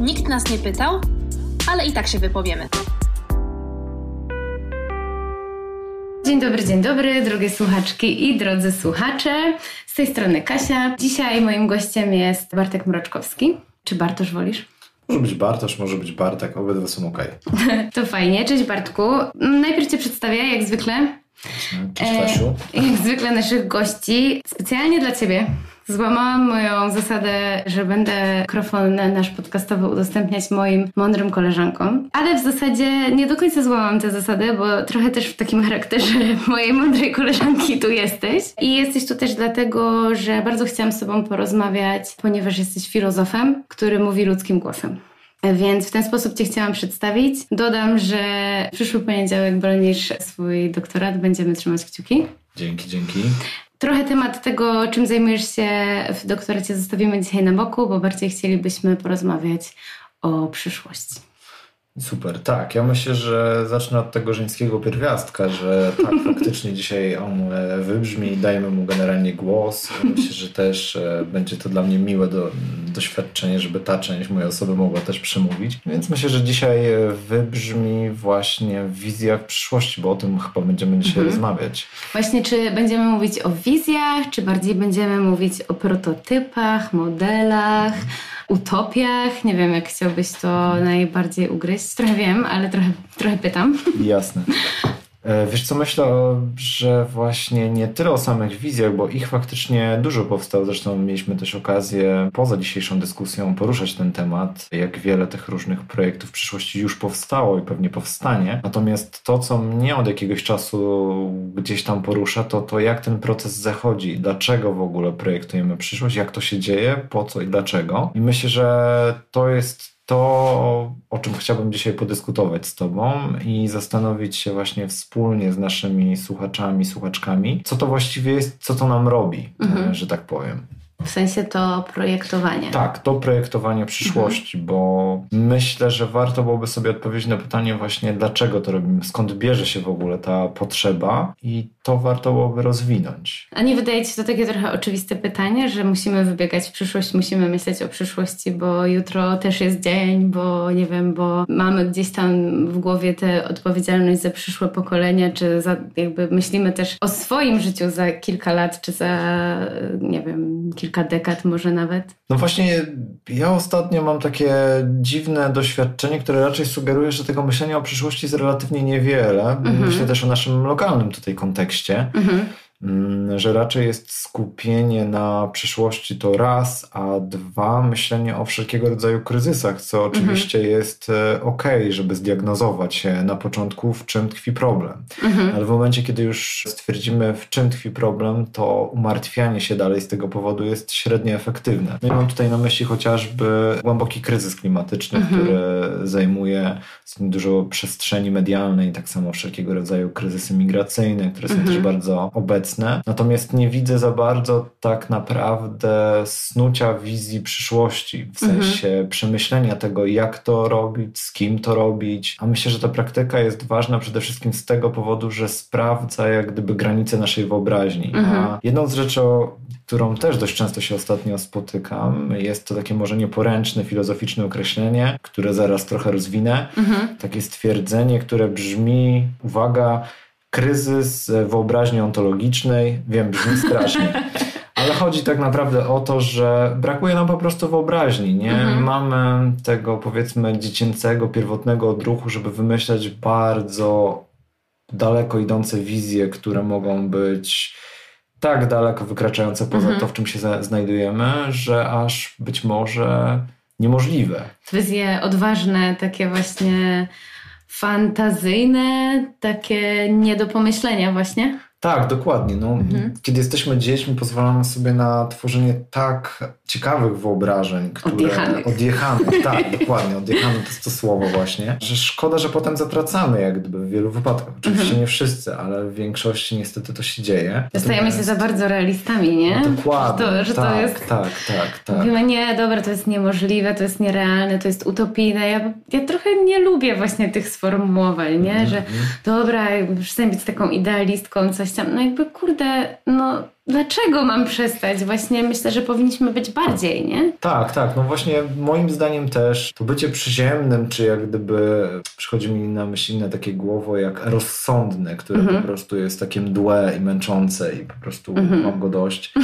Nikt nas nie pytał, ale i tak się wypowiemy. Dzień dobry, dzień dobry, drogie słuchaczki i drodzy słuchacze. Z tej strony Kasia. Dzisiaj moim gościem jest Bartek Mroczkowski. Czy Bartosz wolisz? Może być Bartosz, może być Bartek, obydwa są ok. to fajnie. Cześć Bartku. Najpierw Cię przedstawię, jak zwykle. Cześć Kasiu. E, jak zwykle naszych gości. Specjalnie dla Ciebie Złamałam moją zasadę, że będę mikrofon nasz podcastowy udostępniać moim mądrym koleżankom, ale w zasadzie nie do końca złamałam tę zasadę, bo trochę też w takim charakterze mojej mądrej koleżanki tu jesteś. I jesteś tu też dlatego, że bardzo chciałam z Tobą porozmawiać, ponieważ jesteś filozofem, który mówi ludzkim głosem. Więc w ten sposób Cię chciałam przedstawić. Dodam, że przyszły poniedziałek bronisz swój doktorat. Będziemy trzymać kciuki. Dzięki, dzięki. Trochę temat tego, czym zajmujesz się w doktoracie zostawimy dzisiaj na boku, bo bardziej chcielibyśmy porozmawiać o przyszłości. Super, tak. Ja myślę, że zacznę od tego żeńskiego pierwiastka, że tak, faktycznie dzisiaj on e, wybrzmi, dajmy mu generalnie głos. Myślę, że też e, będzie to dla mnie miłe do, doświadczenie, żeby ta część mojej osoby mogła też przemówić. Więc myślę, że dzisiaj e, wybrzmi właśnie w wizjach przyszłości, bo o tym chyba będziemy dzisiaj mhm. rozmawiać. Właśnie, czy będziemy mówić o wizjach, czy bardziej będziemy mówić o prototypach, modelach, mhm utopiach. Nie wiem, jak chciałbyś to najbardziej ugryźć. Trochę wiem, ale trochę, trochę pytam. Jasne. E, wiesz co, myślę, że właśnie nie tyle o samych wizjach, bo ich faktycznie dużo powstało. Zresztą mieliśmy też okazję poza dzisiejszą dyskusją poruszać ten temat, jak wiele tych różnych projektów w przyszłości już powstało i pewnie powstanie. Natomiast to, co mnie od jakiegoś czasu gdzieś tam porusza, to to jak ten proces zachodzi, dlaczego w ogóle projektujemy przyszłość, jak to się dzieje, po co i dlaczego. I myślę, że to jest to, o czym chciałbym dzisiaj podyskutować z Tobą i zastanowić się właśnie wspólnie z naszymi słuchaczami, słuchaczkami, co to właściwie jest, co to nam robi, mhm. że tak powiem. W sensie to projektowanie. Tak, to projektowanie przyszłości, mhm. bo myślę, że warto byłoby sobie odpowiedzieć na pytanie właśnie, dlaczego to robimy, skąd bierze się w ogóle ta potrzeba i to warto byłoby rozwinąć. A nie wydaje Ci się to takie trochę oczywiste pytanie, że musimy wybiegać w przyszłość, musimy myśleć o przyszłości, bo jutro też jest dzień, bo nie wiem, bo mamy gdzieś tam w głowie tę odpowiedzialność za przyszłe pokolenia, czy za, jakby myślimy też o swoim życiu za kilka lat, czy za, nie wiem, kilka dekad może nawet. No właśnie, ja ostatnio mam takie dziwne doświadczenie, które raczej sugeruje, że tego myślenia o przyszłości jest relatywnie niewiele. Mhm. Myślę też o naszym lokalnym tutaj kontekście. Mhm. Mm, że raczej jest skupienie na przyszłości to raz, a dwa myślenie o wszelkiego rodzaju kryzysach, co mhm. oczywiście mhm. jest e, ok, żeby zdiagnozować na początku, w czym tkwi problem. Mhm. Ale w momencie, kiedy już stwierdzimy, w czym tkwi problem, to umartwianie się dalej z tego powodu jest średnio efektywne. No i mam tutaj na myśli chociażby głęboki kryzys klimatyczny, mhm. który zajmuje dużo przestrzeni medialnej, tak samo wszelkiego rodzaju kryzysy migracyjne, które są też mhm. bardzo obecne obecne, natomiast nie widzę za bardzo tak naprawdę snucia wizji przyszłości, w mhm. sensie mhm. przemyślenia tego, jak to robić, z kim to robić. A myślę, że ta praktyka jest ważna przede wszystkim z tego powodu, że sprawdza jak gdyby granice naszej wyobraźni. Mhm. A jedną z rzeczy, którą też dość często się ostatnio spotykam, jest to takie może nieporęczne, filozoficzne określenie, które zaraz trochę rozwinę. Mhm. Takie stwierdzenie, które brzmi, uwaga, kryzys wyobraźni ontologicznej. Wiem, brzmi strasznie. Ale chodzi tak naprawdę o to, że brakuje nam po prostu wyobraźni. Nie mhm. mamy tego powiedzmy dziecięcego, pierwotnego odruchu, żeby wymyślać bardzo daleko idące wizje, które mogą być tak daleko wykraczające poza mhm. to, w czym się znajdujemy, że aż być może niemożliwe. Wizje odważne, takie właśnie fantazyjne, takie nie do pomyślenia właśnie. Tak, dokładnie. No, mhm. Kiedy jesteśmy dziećmi, pozwalamy sobie na tworzenie tak ciekawych wyobrażeń, które... Odjechanych. Odjechanych, tak, dokładnie. Odjechanych to jest to słowo właśnie. Że szkoda, że potem zatracamy jak gdyby w wielu wypadkach. Oczywiście mhm. nie wszyscy, ale w większości niestety to się dzieje. Stajemy się za bardzo realistami, nie? No, dokładnie. Że to, że tak, to jest... tak, tak, tak. Mówimy, nie, dobra, to jest niemożliwe, to jest nierealne, to jest utopijne. Ja, ja trochę nie lubię właśnie tych sformułowań, nie? Mhm. Że dobra, przestań być taką idealistką, coś tam, no jakby kurde, no dlaczego mam przestać? Właśnie myślę, że powinniśmy być bardziej, nie? Tak, tak. No właśnie moim zdaniem też to bycie przyziemnym, czy jak gdyby przychodzi mi na myśl inne takie głowo jak rozsądne, które mhm. po prostu jest takie mdłe i męczące i po prostu mhm. mam go dość.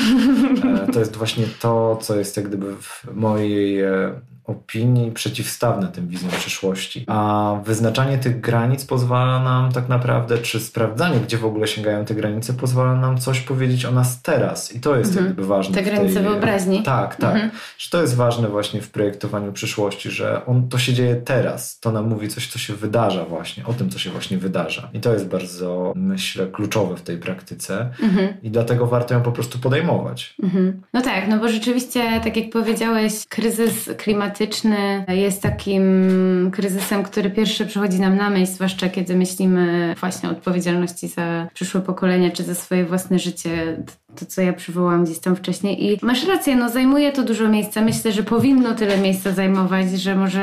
E, to jest właśnie to, co jest jak gdyby w mojej e, opinii przeciwstawne tym wizjom przyszłości. A wyznaczanie tych granic pozwala nam tak naprawdę, czy sprawdzanie, gdzie w ogóle sięgają te granice, pozwala nam coś powiedzieć o nas teraz. I to jest mhm. jakby ważne. Te granice tej... wyobraźni. Tak, tak. Mhm. Że to jest ważne właśnie w projektowaniu przyszłości, że on, to się dzieje teraz. To nam mówi coś, co się wydarza właśnie, o tym, co się właśnie wydarza. I to jest bardzo, myślę, kluczowe w tej praktyce. Mhm. I dlatego warto ją po prostu podejmować. Mhm. No tak, no bo rzeczywiście, tak jak powiedziałeś, kryzys klimatyczny klimatyczny jest takim kryzysem, który pierwszy przychodzi nam na myśl, zwłaszcza kiedy myślimy właśnie o odpowiedzialności za przyszłe pokolenia czy za swoje własne życie. To, co ja przywołałam gdzieś tam wcześniej. I masz rację, no zajmuje to dużo miejsca. Myślę, że powinno tyle miejsca zajmować, że może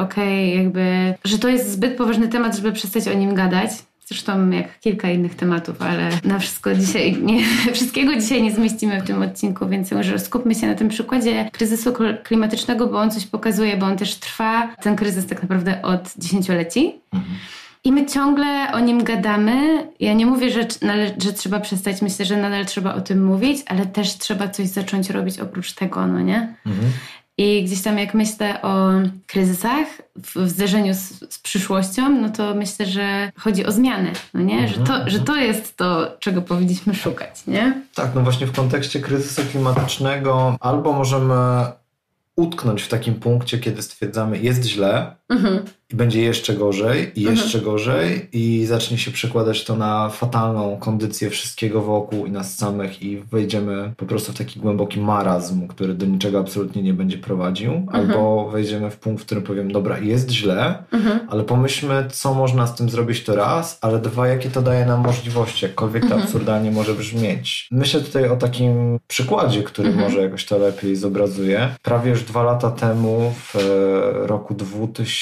okej, okay, jakby, że to jest zbyt poważny temat, żeby przestać o nim gadać. Zresztą jak kilka innych tematów, ale na wszystko dzisiaj nie, wszystkiego dzisiaj nie zmieścimy w tym odcinku, więc może skupmy się na tym przykładzie kryzysu klimatycznego, bo on coś pokazuje, bo on też trwa, ten kryzys tak naprawdę od dziesięcioleci. Mhm. I my ciągle o nim gadamy. Ja nie mówię, że, że trzeba przestać, myślę, że nadal trzeba o tym mówić, ale też trzeba coś zacząć robić oprócz tego, no nie? Mhm. I gdzieś tam jak myślę o kryzysach w zderzeniu z, z, przyszłością, no to myślę, że chodzi o zmianę, no nie? Że, to, mhm, że to jest to, czego powinniśmy szukać, nie? Tak, no właśnie w kontekście kryzysu klimatycznego albo możemy utknąć w takim punkcie, kiedy stwierdzamy jest źle, mhm i będzie jeszcze gorzej, i jeszcze mhm. gorzej, i zacznie się przekładać to na fatalną kondycję wszystkiego wokół i nas samych, i wejdziemy po prostu w taki głęboki marazm, który do niczego absolutnie nie będzie prowadził, mhm. albo wejdziemy w punkt, w którym powiem, dobra, jest źle, mhm. ale pomyślmy, co można z tym zrobić to raz, ale dwa, jakie to daje nam możliwości, jakkolwiek to mhm. absurdalnie może brzmieć. Myślę tutaj o takim przykładzie, który mhm. może jakoś to lepiej zobrazuje. Prawie już dwa lata temu, w e, roku 2000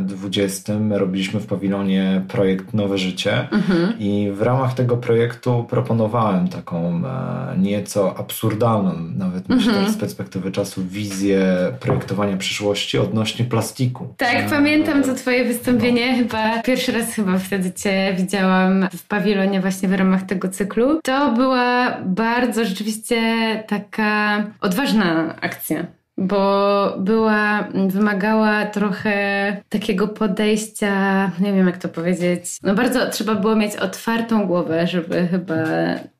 2020 robiliśmy w pawilonie projekt Nowe Życie mhm. i w ramach tego projektu proponowałem taką e, nieco absurdalną, nawet myślę mhm. z perspektywy czasu, wizję projektowania przyszłości odnośnie plastiku. Tak, e, pamiętam to twoje wystąpienie, no. chyba pierwszy raz chyba wtedy cię widziałam w pawilonie właśnie w ramach tego cyklu. To była bardzo rzeczywiście taka odważna akcja bo była, wymagała trochę takiego podejścia, nie wiem jak to powiedzieć. No bardzo trzeba było mieć otwartą głowę, żeby chyba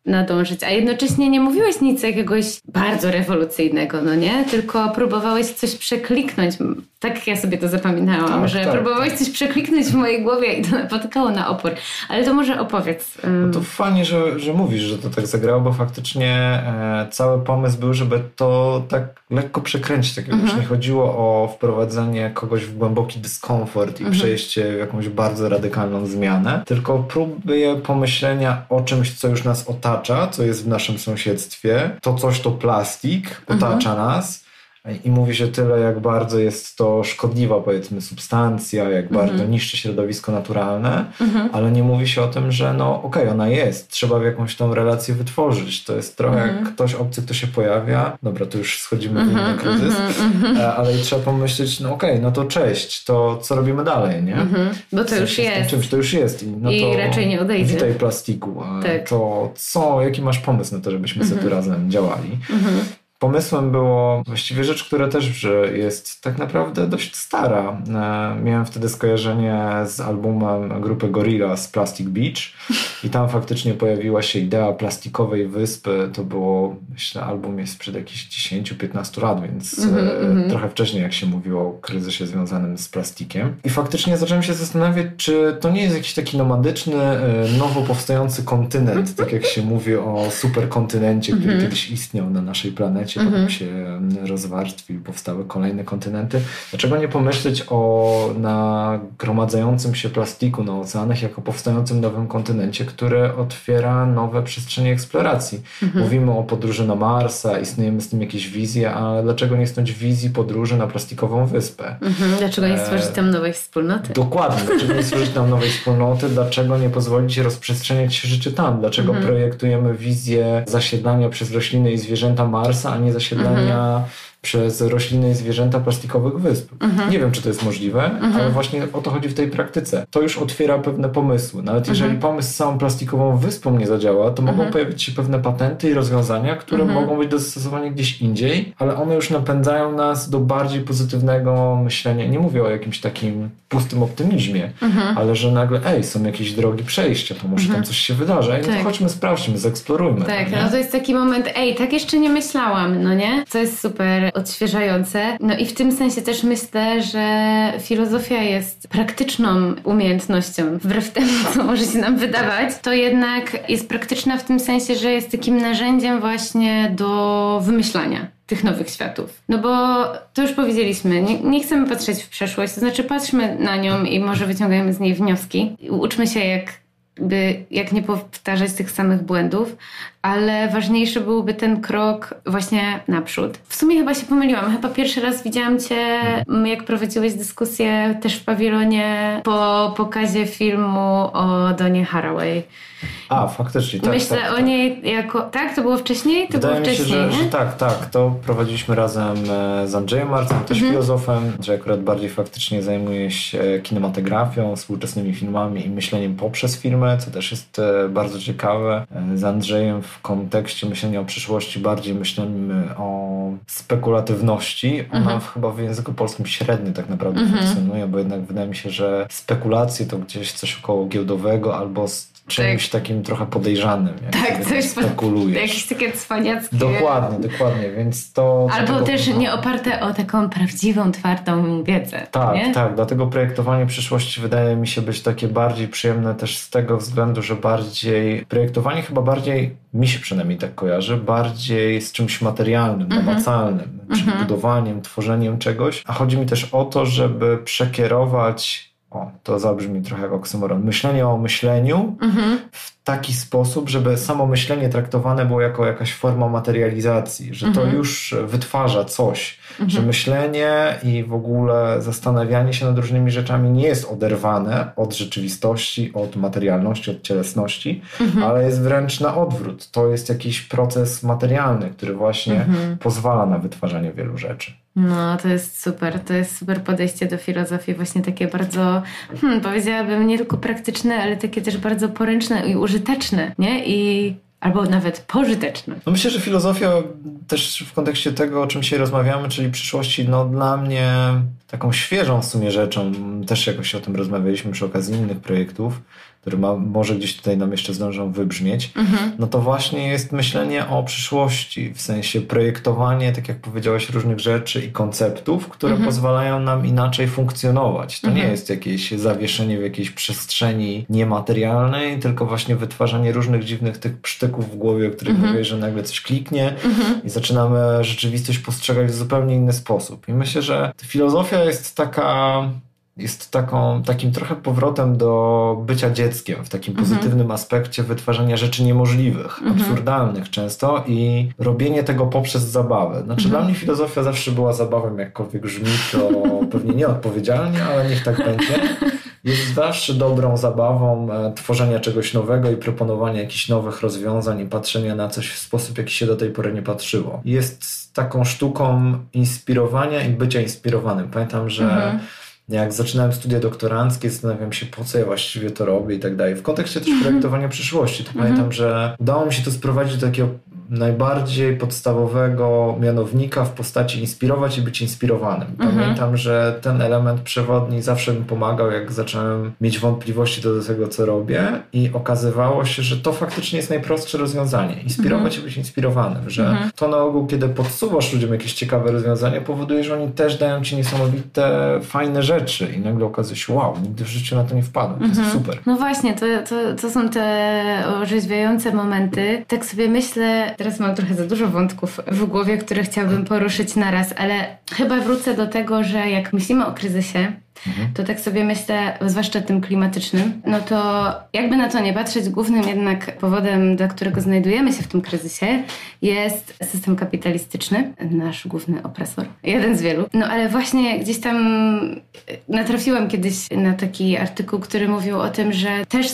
nadążyć, a jednocześnie nie mówiłeś nic jakiegoś bardzo rewolucyjnego, no nie? Tylko próbowałeś coś przekliknąć. Tak ja sobie to zapamiętałam, tak, że tak, próbowałeś tak. coś przekliknąć w mojej głowie i to napotkało na opór. Ale to może opowiedz. No to fajnie, że, że mówisz, że to tak zagrało, bo faktycznie e, cały pomysł był, żeby to tak lekko przekręcić. Tak mhm. nie chodziło o wprowadzenie kogoś w głęboki dyskomfort i mhm. przejście w jakąś bardzo radykalną zmianę, tylko próbę pomyślenia o czymś, co już nas otacza otacza, co jest w naszym sąsiedztwie. To coś to plastik, otacza mhm. nas i mówi się tyle, jak bardzo jest to szkodliwa, powiedzmy, substancja, jak mhm. bardzo niszczy środowisko naturalne, mhm. ale nie mówi się o tym, że no okej, okay, ona jest, trzeba w jakąś tą relację wytworzyć. To jest trochę jak mhm. ktoś obcy, kto się pojawia, dobra, to już schodzimy w inny mhm, kryzys, mhm, e, ale i trzeba pomyśleć, no okej, okay, no to cześć, to co robimy dalej, nie? Bo to już jest. Czymś to już jest. I, no I to raczej nie odejdzie. Witaj plastiku. Tak. To co, jaki masz pomysł na to, żebyśmy sobie tu razem działali? Pomysłem było właściwie rzecz, która też jest tak naprawdę dość stara. E, miałem wtedy skojarzenie z albumem grupy Gorilla z Plastic Beach i tam faktycznie pojawiła się idea plastikowej wyspy. To było, myślę, album jest sprzed jakichś 10-15 lat, więc mm -hmm. trochę wcześniej, jak się mówiło o kryzysie związanym z plastikiem. I faktycznie zacząłem się zastanawiać, czy to nie jest jakiś taki nomadyczny, e, nowo powstający kontynent, tak jak się mówi o superkontynencie, który mm -hmm. kiedyś istniał na naszej planecie kontynencie, mhm. potem się rozwarstwił, powstały kolejne kontynenty. Dlaczego nie pomyśleć o nagromadzającym się plastiku na oceanach jako powstającym nowym kontynencie, który otwiera nowe przestrzenie eksploracji? Mhm. Mówimy o podróży na Marsa, istniejemy z tym jakieś wizje, ale dlaczego nie stąd wizji podróży na plastikową wyspę? Mhm. Dlaczego nie stworzyć e, tam nowej wspólnoty? Dokładnie. Dlaczego nie stworzyć tam nowej wspólnoty? Dlaczego nie pozwolić rozprzestrzeniać się życie tam? Dlaczego mhm. projektujemy wizję zasiedlania przez rośliny i zwierzęta Marsa, a nie zasiedlania mhm przez rośliny i zwierzęta plastikowych wysp. Mhm. Nie wiem, czy to jest możliwe, mhm. ale właśnie o to chodzi w tej praktyce. To już otwiera pewne pomysły. Nawet jeżeli mhm. pomysł z całą plastikową wyspą nie zadziała, to mogą mhm. pojawić się pewne patenty i rozwiązania, które mhm. mogą być dostosowane gdzieś indziej, ale one już napędzają nas do bardziej pozytywnego myślenia. Nie mówię o jakimś takim pustym optymizmie, ale że nagle, ej, są jakieś drogi przejścia, to może tam coś się wydarzy. Ej, no tak. to chodźmy, sprawdźmy, zeksplorujmy. Tak, no, no to jest taki moment, ej, tak jeszcze nie myślałam, no nie? Co jest super odświeżające. No i w tym sensie też myślę, że filozofia jest praktyczną umiejętnością. Wbrew temu, co może się nam wydawać, to jednak jest praktyczna w tym sensie, że jest takim narzędziem właśnie do wymyślania tych nowych światów. No bo to już powiedzieliśmy, nie, nie, chcemy patrzeć w przeszłość, to znaczy patrzmy na nią i może wyciągajmy z niej wnioski. Uczmy się, jak by jak nie powtarzać tych samych błędów, ale ważniejszy byłby ten krok właśnie naprzód. W sumie chyba się pomyliłam. Chyba pierwszy raz widziałam Cię, jak prowadziłeś dyskusję też w pawilonie po pokazie filmu o Donie Haraway. A, faktycznie, tak. Myślę tak, o tak. niej jako... Tak? To było wcześniej? To Wydaje było mi się, że, że, tak, tak. To prowadziliśmy razem e, z Andrzejem Marcem, też mhm. filozofem, że akurat bardziej faktycznie zajmuje się kinematografią, współczesnymi filmami i myśleniem poprzez filmy, co też jest e, bardzo ciekawe. E, z Andrzejem w kontekście myślenia o przyszłości bardziej myślimy o spekulatywności. Ona mhm. chyba w języku polskim średnio tak naprawdę mhm. funkcjonuje, bo jednak wydaje mi się, że spekulacje to gdzieś coś około giełdowego albo czymś tak. takim trochę podejrzanym. Jak tak, coś spekulujesz. Jakieś takie cwaniackie. Dokładnie, dokładnie, więc to... Albo też nie oparte o taką prawdziwą, twardą wiedzę. Tak, nie? tak, dlatego projektowanie przyszłości wydaje mi się być takie bardziej przyjemne też z tego względu, że bardziej, projektowanie chyba bardziej, mi się przynajmniej tak kojarzy, bardziej z czymś materialnym, mhm. namacalnym, czyli mhm. budowaniem, tworzeniem czegoś, a chodzi mi też o to, żeby przekierować o, to zabrzmi trochę jak oksymoron, myślenie o myśleniu mhm. w taki sposób, żeby samo myślenie traktowane było jako jakaś forma materializacji, że to mhm. już wytwarza coś, mhm. że myślenie i w ogóle zastanawianie się nad różnymi rzeczami nie jest oderwane od rzeczywistości, od materialności, od cielesności, mhm. ale jest wręcz na odwrót. To jest jakiś proces materialny, który właśnie mhm. pozwala na wytwarzanie wielu rzeczy. No, to jest super. To jest super podejście do filozofii, właśnie takie bardzo, hmm, powiedziałabym, nie tylko praktyczne, ale takie też bardzo poręczne i użyteczne, nie? I albo nawet pożyteczne. No myślę, że filozofia też w kontekście tego, o czym dzisiaj rozmawiamy, czyli przyszłości, no dla mnie taką świeżą w sumie rzeczą, też jakoś o tym rozmawialiśmy przy okazji innych projektów, które ma, może gdzieś tutaj nam jeszcze zdążą wybrzmieć, mhm. no to właśnie jest myślenie o przyszłości, w sensie projektowanie, tak jak powiedziałeś, różnych rzeczy i konceptów, które mhm. pozwalają nam inaczej funkcjonować. To mhm. nie jest jakieś zawieszenie w jakiejś przestrzeni niematerialnej, tylko właśnie wytwarzanie różnych dziwnych tych przytyków w głowie, o których mhm. mówię, że nagle coś kliknie mhm. i zaczynamy rzeczywistość postrzegać w zupełnie inny sposób. I myślę, że filozofia jest taka jest taką, takim trochę powrotem do bycia dzieckiem w takim mhm. pozytywnym aspekcie wytwarzania rzeczy niemożliwych, mhm. absurdalnych często i robienie tego poprzez zabawę. Znaczy mhm. dla mnie filozofia zawsze była zabawą, jakkolwiek brzmi to pewnie nieodpowiedzialnie, ale niech tak będzie. Jest zawsze dobrą zabawą e, tworzenia czegoś nowego i proponowania jakichś nowych rozwiązań i patrzenia na coś w sposób, jaki się do tej pory nie patrzyło. Jest taką sztuką inspirowania i bycia inspirowanym. Pamiętam, że mhm jak zaczynałem studia doktoranckie, zastanawiam się, po co ja właściwie to robię i tak dalej. W kontekście też mhm. projektowania przyszłości, to pamiętam, mhm. że udało mi się to sprowadzić do takiego najbardziej podstawowego mianownika w postaci inspirować i być inspirowanym. Mhm. Pamiętam, że ten element przewodni zawsze mi pomagał, jak zacząłem mieć wątpliwości do tego, co robię i okazywało się, że to faktycznie jest najprostsze rozwiązanie. Inspirować i być inspirowanym, że to na ogół, kiedy podsuwasz ludziom jakieś ciekawe rozwiązania, powoduje, że oni też dają ci niesamowite, fajne rzeczy rzeczy i nagle okazuje się, wow, nigdy w życiu na to nie wpadłem. To jest super. No właśnie, to, to, to są te orzeźwiające momenty. Tak sobie myślę, teraz mam trochę za dużo wątków w głowie, które chciałabym poruszyć naraz, ale chyba wrócę do tego, że jak myślimy o kryzysie, Mhm. to tak sobie myślę, zwłaszcza tym klimatycznym, no to jakby na to nie patrzeć, głównym jednak powodem, dla którego znajdujemy się w tym kryzysie jest system kapitalistyczny, nasz główny opresor. Jeden z wielu. No ale właśnie gdzieś tam natrafiłam kiedyś na taki artykuł, który mówił o tym, że też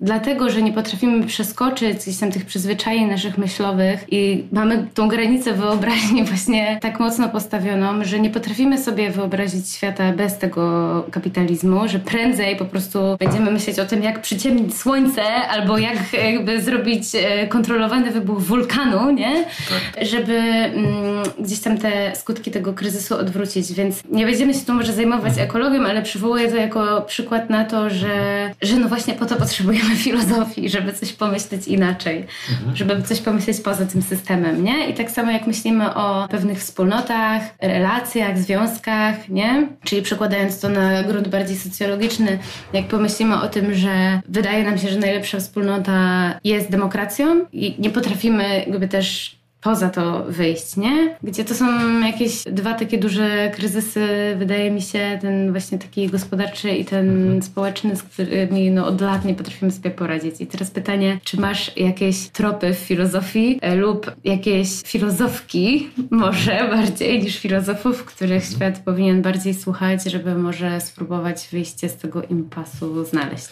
dlatego, że nie potrafimy przeskoczyć gdzieś tam tych przyzwyczajeń naszych myślowych i mamy tą granicę wyobraźni właśnie tak mocno postawioną, że nie potrafimy sobie wyobrazić świata bez tego kapitalizmu, że prędzej po prostu będziemy myśleć o tym, jak przyciemnić słońce albo jak jakby zrobić e, kontrolowany wybuch wulkanu, nie? Tak. Żeby mm, gdzieś tam te skutki tego kryzysu odwrócić, więc nie będziemy się tu może zajmować ekologią, ale przywołuję to jako przykład na to, że, że no właśnie po to potrzebujemy filozofii, żeby coś pomyśleć inaczej, mhm. żeby coś pomyśleć poza tym systemem, nie? I tak samo jak myślimy o pewnych wspólnotach, relacjach, związkach, nie? Czyli przekładając to na grunt bardziej socjologiczny, jak pomyślimy o tym, że wydaje nam się, że najlepsza wspólnota jest demokracją i nie potrafimy jakby też poza to wyjść, nie? Gdzie to są jakieś dwa takie duże kryzysy, wydaje mi się, ten właśnie taki gospodarczy i ten mhm. społeczny, z którymi no, od lat nie potrafimy sobie poradzić. I teraz pytanie, czy masz jakieś tropy w filozofii e, lub jakieś filozofki może bardziej niż filozofów, których mhm. świat powinien bardziej słuchać, żeby może spróbować wyjście z tego impasu znaleźć?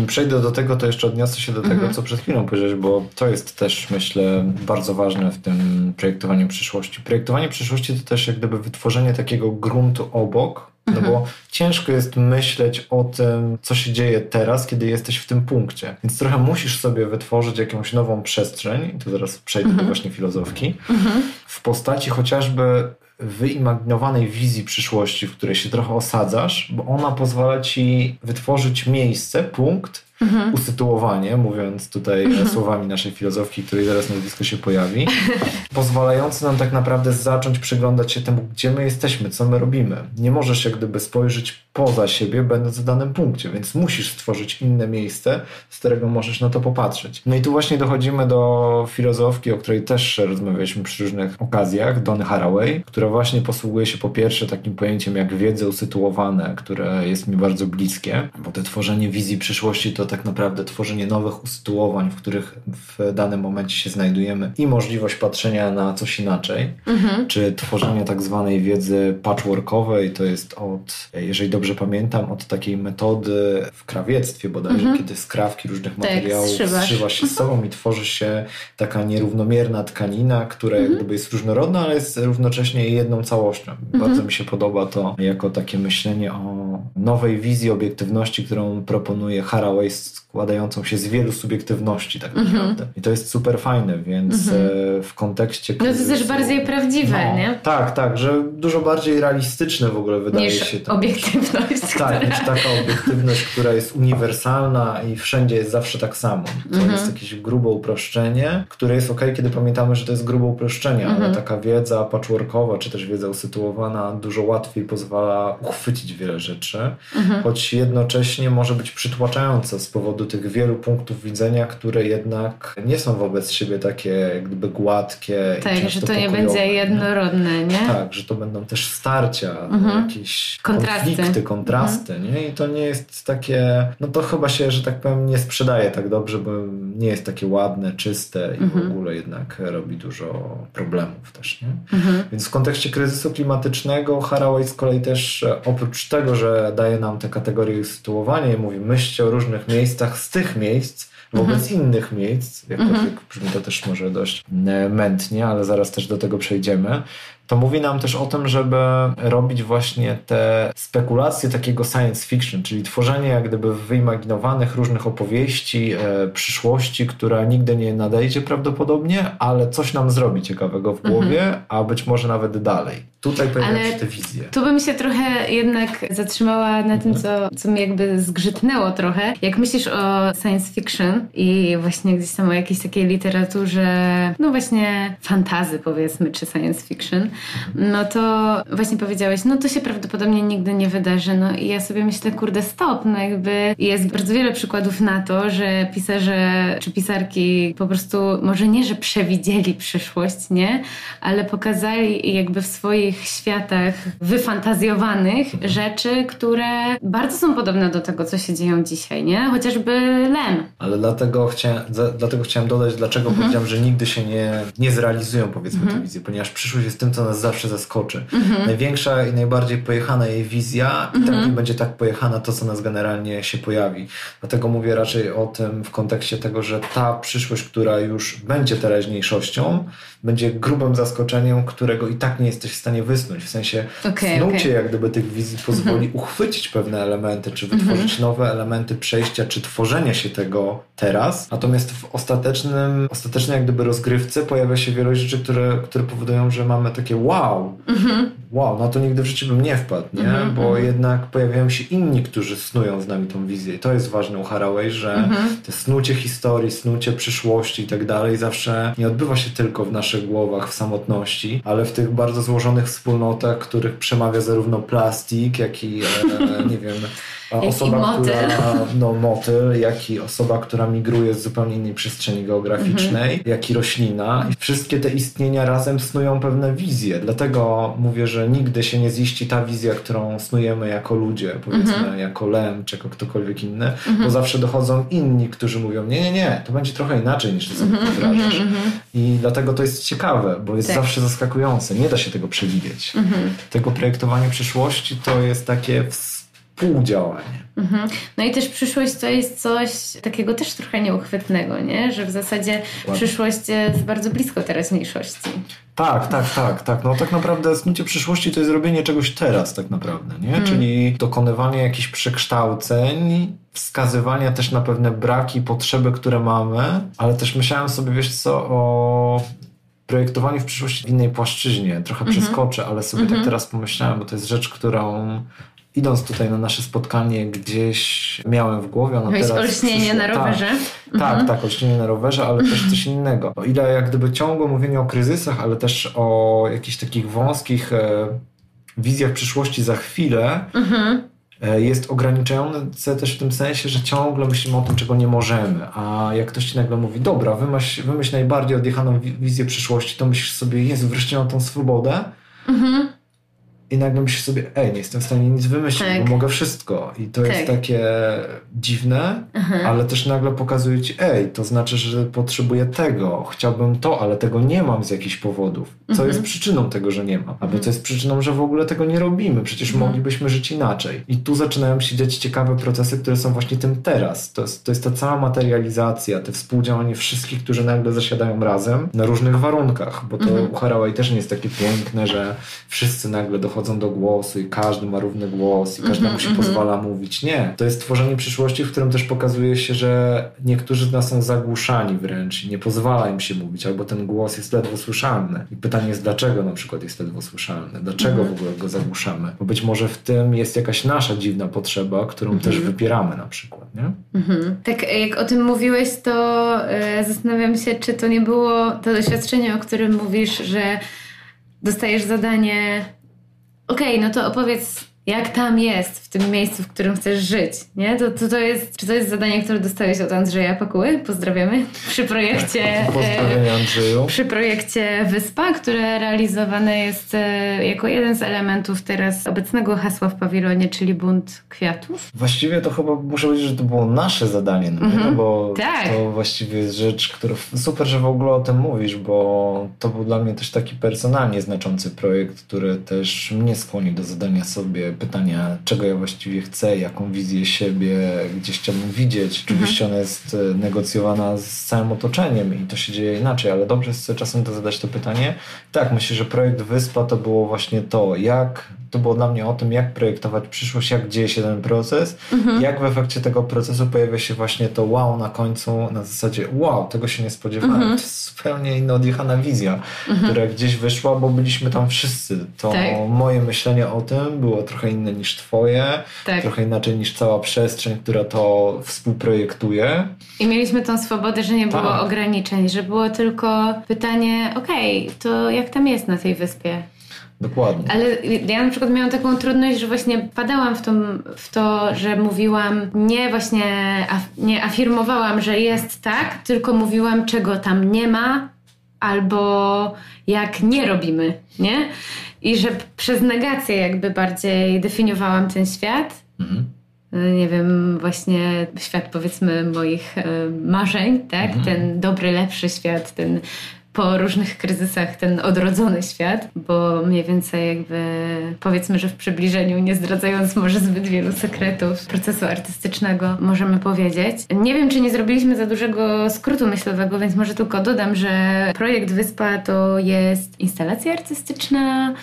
Mi przejdę do tego, to jeszcze odniosę się do tego, mhm. co przed chwilą powiedziałeś, bo to jest też myślę bardzo ważne w tym projektowaniu przyszłości. Projektowanie przyszłości to też jak gdyby wytworzenie takiego gruntu obok, no bo mhm. ciężko jest myśleć o tym, co się dzieje teraz, kiedy jesteś w tym punkcie. Więc trochę musisz sobie wytworzyć jakąś nową przestrzeń, i tu zaraz przejdę do mhm. właśnie filozofki, mhm. w postaci chociażby wyimaginowanej wizji przyszłości, w której się trochę osadzasz, bo ona pozwala ci wytworzyć miejsce, punkt, mhm. usytuowanie, mówiąc tutaj mhm. słowami naszej filozofki, której zaraz nazwisko się pojawi, pozwalający nam tak naprawdę zacząć przyglądać się temu, gdzie my jesteśmy, co my robimy. Nie możesz jak gdyby spojrzeć poza siebie, będąc w danym punkcie, więc musisz stworzyć inne miejsce, z którego możesz na to popatrzeć. No i tu właśnie dochodzimy do filozofki, o której też rozmawialiśmy przy różnych okazjach, Dony Haraway, która właśnie posługuje się po pierwsze takim pojęciem jak wiedze usytuowane, które jest mi bardzo bliskie, bo to tworzenie wizji przyszłości to tak naprawdę tworzenie nowych usytuowań, w których w danym momencie się znajdujemy i możliwość patrzenia na coś inaczej, mhm. czy tworzenie tak zwanej wiedzy patchworkowej, to jest od, jeżeli dobrze pamiętam, od takiej metody w krawiectwie bodajże, mhm. kiedy skrawki różnych tak, materiałów zszywa się z sobą i tworzy się taka nierównomierna tkanina, która mhm. jakby jest różnorodna, ale jest równocześnie jedną całością. Mhm. Bardzo mi się podoba to jako takie myślenie o nowej wizji obiektywności, którą proponuje Haraway składającą się z wielu subiektywności tak mhm. naprawdę. Mm -hmm. I to jest super fajne, więc mm -hmm. w kontekście kryzysu... No to też bardziej prawdziwe, no, nie? Tak, tak, że dużo bardziej realistyczne w ogóle wydaje niż się. To, obiektywność. Tak, niż taka obiektywność, która jest uniwersalna i wszędzie jest zawsze tak samo. To mm -hmm. jest jakieś grube uproszczenie, które jest ok, kiedy pamiętamy, że to jest grube uproszczenie, ale mhm. taka wiedza patchworkowa, czy też wiedza usytuowana dużo łatwiej pozwala uchwycić wiele rzeczy, mhm. choć jednocześnie może być przytłaczająca z powodu tych wielu punktów widzenia, które jednak nie są wobec siebie takie gdyby gładkie. Tak, że to nie będzie jednorodne, nie? Tak, że to będą też starcia, mhm. jakieś kontrasty. konflikty, kontrasty, mhm. nie? I to nie jest takie, no to chyba się, że tak powiem, nie sprzedaje tak dobrze, bo nie jest takie ładne, czyste i mhm. w ogóle jednak robi dużo problemów też, nie? Mhm. Więc w kontekście kryzysu klimatycznego Haraway z kolei też oprócz tego, że daje nam te kategorie sytuowania i mówi myślcie o różnych miejscach z tych miejsc wobec mhm. innych miejsc, jakkolwiek mhm. brzmi to też może dość e, mętnie, ale zaraz też do tego przejdziemy, to mówi nam też o tym, żeby robić właśnie te spekulacje takiego science fiction, czyli tworzenie jak gdyby wyimaginowanych różnych opowieści e, przyszłości, która nigdy nie nadejdzie prawdopodobnie, ale coś nam zrobi ciekawego w głowie, mhm. a być może nawet dalej. Tutaj pojawiają się te wizje. Tu bym się trochę jednak zatrzymała na tym, co, co mi jakby zgrzytnęło trochę. Jak myślisz o science fiction i właśnie gdzieś tam o jakiejś takiej literaturze, no właśnie fantazy powiedzmy, czy science fiction, no to właśnie powiedziałeś, no to się prawdopodobnie nigdy nie wydarzy. No i ja sobie myślę, kurde, stop, no jakby jest bardzo wiele przykładów na to, że pisarze czy pisarki po prostu może nie, że przewidzieli przyszłość, nie? Ale pokazali jakby w swoich światach wyfantazjowanych rzeczy, które bardzo są podobne do tego, co się dzieją dzisiaj, nie? Chociażby Lem. Ale dlatego chciałem, dlatego chciałem dodać, dlaczego mhm. powiedziałem, że nigdy się nie, nie zrealizują, powiedzmy, mhm. te wizje, ponieważ przyszłość jest tym, co nas zawsze zaskoczy. Mhm. Największa i najbardziej pojechana jej wizja i mhm. tak nie będzie tak pojechana to, co nas generalnie się pojawi. Dlatego mówię raczej o tym w kontekście tego, że ta przyszłość, która już będzie teraźniejszością, będzie grubym zaskoczeniem, którego i tak nie jesteś w stanie wysnuć. W sensie okay, snucie okay. jak gdyby tych wizji pozwoli mhm. uchwycić pewne elementy, czy wytworzyć mhm. nowe elementy przejścia, czy tworzenia się tego teraz. Natomiast w ostatecznym, ostatecznej jak gdyby rozgrywce pojawia się wiele rzeczy, które, które powodują, że mamy takie wow, mhm. wow, no to nigdy w życiu bym nie wpadł, nie? Mhm, Bo mhm. jednak pojawiają się inni, którzy snują z nami tą wizję. I to jest ważne u Haraway, że mhm. te snucie historii, snucie przyszłości i tak dalej zawsze nie odbywa się tylko w naszych głowach, w samotności, ale w tych bardzo złożonych wspólnotach, których przemawia zarówno plastik, jak i, e, nie wiem, osoba, która, no motyl, jak i osoba, która migruje z zupełnie innej przestrzeni geograficznej, mhm. jak i roślina. I wszystkie te istnienia razem snują pewne wizje. Dlatego mówię, że nigdy się nie ziści ta wizja, którą snujemy jako ludzie, powiedzmy mhm. jako Lem, czy jako ktokolwiek inny, mhm. bo zawsze dochodzą inni, którzy mówią, nie, nie, nie, to będzie trochę inaczej niż ty sobie mhm. wyobrażasz. Mhm. I dlatego to jest ciekawe, bo jest tak. zawsze zaskakujące. Nie da się tego przewidzieć. Tego projektowanie przyszłości to jest takie współdziałanie. Mhm. No i też przyszłość to jest coś takiego też trochę nieuchwytnego, nie? Że w zasadzie Ładnie. przyszłość jest bardzo blisko teraźniejszości. Tak, tak, tak, tak. No tak naprawdę snucie przyszłości to jest robienie czegoś teraz tak naprawdę, nie? Hmm. Czyli dokonywanie jakichś przekształceń, wskazywania też na pewne braki, potrzeby, które mamy, ale też myślałem sobie, wiesz co, o projektowaniu w przyszłości w innej płaszczyźnie. Trochę mm -hmm. przeskoczę, ale sobie mm -hmm. tak mhm. teraz pomyślałem, bo to jest rzecz, którą idąc tutaj na nasze spotkanie, gdzieś miałem w głowie. Ono teraz olśnienie na rowerze. Tak, tak, mhm. tak, olśnienie na rowerze, ale też coś innego. O ile jak gdyby ciągłe mówienie o kryzysach, ale też o jakichś takich wąskich e, wizjach przyszłości za chwilę, mhm. e, jest ograniczające też w tym sensie, że ciągle myślimy o tym, czego nie możemy. A jak ktoś ci nagle mówi, dobra, wymyśl, wymyśl najbardziej odjechaną wizję przyszłości, to myślisz sobie, Jezu, wreszcie mam tą swobodę. Mhm i nagle myślisz sobie, ej, nie jestem w stanie nic wymyślić, tak. bo mogę wszystko. I to tak. jest takie dziwne, Aha. ale też nagle pokazuje ci, ej, to znaczy, że potrzebuję tego, chciałbym to, ale tego nie mam z jakichś powodów. Co mhm. jest przyczyną tego, że nie mam? Albo mhm. co jest przyczyną, że w ogóle tego nie robimy? Przecież mhm. moglibyśmy żyć inaczej. I tu zaczynają się dziać ciekawe procesy, które są właśnie tym teraz. To jest, to jest ta cała materializacja, te współdziałanie wszystkich, którzy nagle zasiadają razem na różnych warunkach, bo to mhm. u Haraway też nie jest takie piękne, że wszyscy nagle dochodzą dochodzą do głosu i każdy ma równy głos i każdemu -hmm, się -hmm. pozwala mówić. Nie. To jest tworzenie przyszłości, w którym też pokazuje się, że niektórzy z nas są zagłuszani wręcz i nie pozwala im się mówić, albo ten głos jest ledwo słyszalny. I pytanie jest, dlaczego na przykład jest ledwo słyszalny? Dlaczego -hmm. w ogóle go zagłuszamy? Bo być może w tym jest jakaś nasza dziwna potrzeba, którą mhm. też wypieramy na przykład, nie? Mhm. Tak, jak o tym mówiłeś, to e, zastanawiam się, czy to nie było to doświadczenie, o którym mówisz, że dostajesz zadanie okej, okay, no to opowiedz jak tam jest, w tym miejscu, w którym chcesz żyć, nie? To, to, to jest, czy to jest zadanie, które dostałeś od Andrzeja Pakuły? Pozdrawiamy. Przy projekcie... Pozdrawiamy e, Andrzeju. Przy projekcie Wyspa, które realizowane jest e, jako jeden z elementów teraz obecnego hasła w pawilonie, czyli bunt kwiatów. Właściwie to chyba muszę powiedzieć, że to było nasze zadanie, no, no bo tak. to właściwie jest rzecz, która... Super, że w ogóle o tym mówisz, bo to był dla mnie też taki personalnie znaczący projekt, który też mnie skłonił do zadania sobie pytania, czego ja właściwie chcę, jaką wizję siebie gdzieś chciałbym widzieć. Oczywiście mhm. ona jest e, negocjowana z całym otoczeniem i to się dzieje inaczej, ale dobrze jest czasem to zadać to pytanie. Tak, myślę, że projekt Wyspa to było właśnie to, jak to było dla mnie o tym, jak projektować przyszłość, jak dzieje się ten proces, mhm. jak w efekcie tego procesu pojawia się właśnie to wow na końcu, na zasadzie wow, tego się nie spodziewałem. Mhm. To jest zupełnie inna odjechana wizja, mhm. która gdzieś wyszła, bo byliśmy tam wszyscy. To tak. moje myślenie o tym było trochę inne niż twoje, tak. trochę inaczej niż cała przestrzeń, która to współprojektuje. I mieliśmy tą swobodę, że nie było tak. ograniczeń, że było tylko pytanie, okej, okay, to jak tam jest na tej wyspie? Dokładnie. Ale ja na przykład miałam taką trudność, że właśnie padałam w to, w to że mówiłam, nie właśnie af, nie afirmowałam, że jest tak, tylko mówiłam, czego tam nie ma, albo jak nie robimy, nie? I że przez negację jakby bardziej definiowałam ten świat. Mhm nie wiem, właśnie świat powiedzmy moich e, marzeń, tak? Mhm. Ten dobry, lepszy świat, ten po różnych kryzysach ten odrodzony świat, bo mniej więcej jakby powiedzmy, że w przybliżeniu, nie zdradzając może zbyt wielu sekretów procesu artystycznego, możemy powiedzieć. Nie wiem, czy nie zrobiliśmy za dużego skrótu myślowego, więc może tylko dodam, że projekt Wyspa to jest instalacja artystyczna,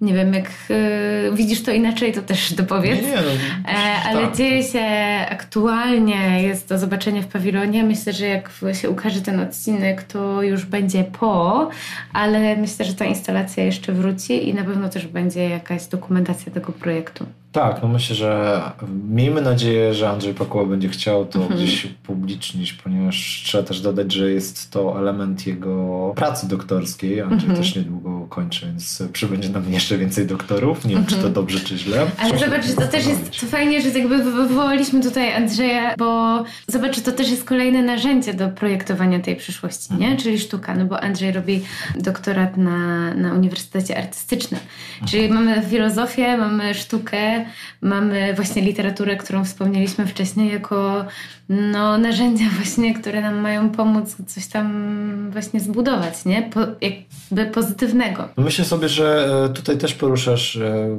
nie wiem, jak y, widzisz to inaczej, to też dopowiedz. Nie, nie, no, e, ale tak. dzieje się aktualnie, jest do zobaczenia w pawilonie. Myślę, że jak się ukaże ten odcinek, to już będzie po, ale myślę, że ta instalacja jeszcze wróci i na pewno też będzie jakaś dokumentacja tego projektu. Tak, no myślę, że miejmy nadzieję, że Andrzej Pakuła będzie chciał to mhm. gdzieś upublicznić, ponieważ trzeba też dodać, że jest to element jego pracy doktorskiej. Andrzej mhm. też niedługo kończy, więc przybędzie nam jeszcze więcej doktorów. Nie wiem, czy to mhm. dobrze, czy źle. Ale zobacz, to też jest to fajnie, że jakby wywołaliśmy tutaj Andrzeja, bo zobacz, to też jest kolejne narzędzie do projektowania tej przyszłości, nie? Mhm. Czyli sztuka, no bo Andrzej robi doktorat na, na Uniwersytecie Artystycznym. Czyli mhm. mamy filozofię, mamy sztukę, mamy właśnie literaturę, którą wspomnieliśmy wcześniej, jako no, narzędzia właśnie, które nam mają pomóc coś tam właśnie zbudować, nie? Po, jakby pozytywnego. Myślę sobie, że e, tutaj też poruszasz e,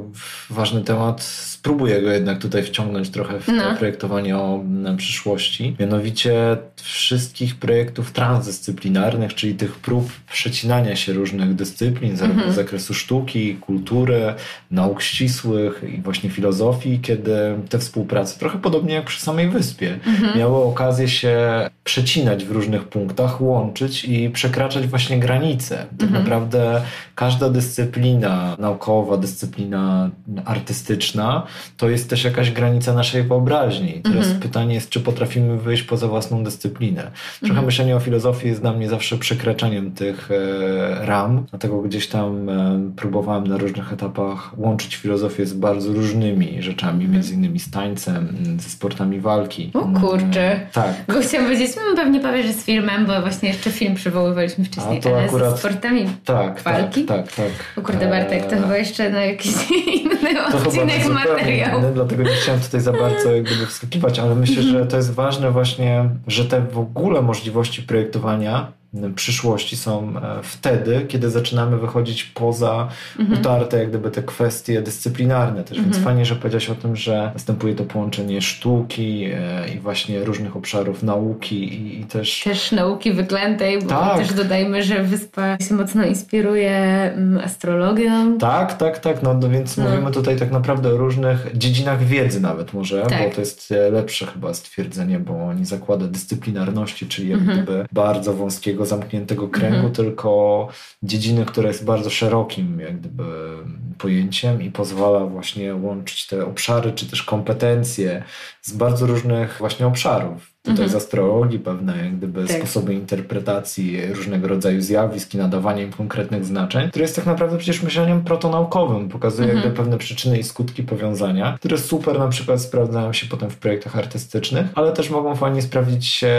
ważny temat. Spróbuję go jednak tutaj wciągnąć trochę w no. projektowanie o przyszłości. Mianowicie wszystkich projektów transdyscyplinarnych, czyli tych prób przecinania się różnych dyscyplin, zarówno mhm. z zakresu sztuki, kultury, nauk ścisłych i właśnie filozofii, kiedy te współprace, trochę podobnie jak przy samej wyspie, mhm miały okazję się przecinać w różnych punktach, łączyć i przekraczać właśnie granice. Tak mhm. naprawdę każda dyscyplina naukowa, dyscyplina artystyczna to jest też jakaś granica naszej wyobraźni. Teraz mhm. pytanie jest, czy potrafimy wyjść poza własną dyscyplinę. Trochę mhm. myślenie o filozofii jest dla mnie zawsze przekraczaniem tych e, ram, dlatego gdzieś tam e, próbowałem na różnych etapach łączyć filozofię z bardzo różnymi rzeczami, mhm. między innymi z tańcem, ze sportami walki. O kurczę. Tak. Bo chciałam powiedzieć, hmm, pewnie powiesz, że z filmem, bo właśnie jeszcze film przywoływaliśmy wcześniej, A to ale akurat... ze sportami tak, walki. Tak, tak, tak. O kurde Bartek, to eee... chyba jeszcze na jakiś inny odcinek materiał. Inny, dlatego nie chciałem tutaj za bardzo jak gdyby wskakiwać, ale myślę, że to jest ważne właśnie, że te w ogóle możliwości projektowania przyszłości są e, wtedy, kiedy zaczynamy wychodzić poza mhm. utarte jak gdyby te kwestie dyscyplinarne też, więc mhm. fajnie, że powiedziałeś o tym, że następuje to połączenie sztuki e, i właśnie różnych obszarów nauki i, i też... Też nauki wyklętej, bo tak. też dodajmy, że Wyspa się mocno inspiruje mm, astrologią. Tak, tak, tak, no, no więc no. mówimy tutaj tak naprawdę o różnych dziedzinach wiedzy nawet może, tak. bo to jest e, lepsze chyba stwierdzenie, bo nie zakłada dyscyplinarności, czyli jak mhm. gdyby bardzo wąskiego takiego zamkniętego kręgu, mhm. tylko dziedziny, która jest bardzo szerokim jak gdyby pojęciem i pozwala właśnie łączyć te obszary, czy też kompetencje z bardzo różnych właśnie obszarów. Tutaj mhm. z astrologii pewne jak gdyby tak. sposoby interpretacji różnego rodzaju zjawisk i nadawania im konkretnych znaczeń, które jest tak naprawdę przecież myśleniem protonaukowym. Pokazuje mhm. jakby pewne przyczyny i skutki powiązania, które super na przykład sprawdzają się potem w projektach artystycznych, ale też mogą fajnie sprawdzić się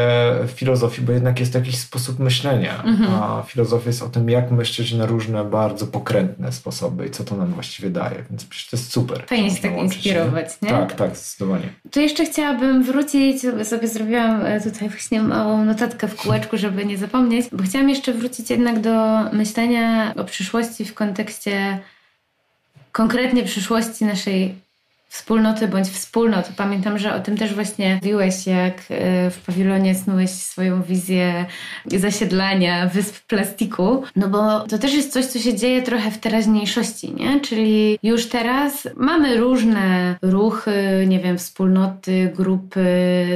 w filozofii, bo jednak jest jakiś sposób myślenia, mhm. a filozofia jest o tym, jak myśleć na różne bardzo pokrętne sposoby i co to nam właściwie daje, więc przecież to jest super. Fajnie się tak inspirować, nie? nie? Tak, tak, zdecydowanie. Tu jeszcze chciałabym wrócić, sobie zrobić zrobiłam e, tutaj właśnie małą notatkę w kółeczku, żeby nie zapomnieć, bo chciałam jeszcze wrócić jednak do myślenia o przyszłości w kontekście konkretnie przyszłości naszej wspólnoty bądź wspólnot. Pamiętam, że o tym też właśnie mówiłeś, jak e, w pawilonie snułeś swoją wizję zasiedlania wysp plastiku. No bo to też jest coś, co się dzieje trochę w teraźniejszości, nie? Czyli już teraz mamy różne ruchy, nie wiem, wspólnoty, grupy,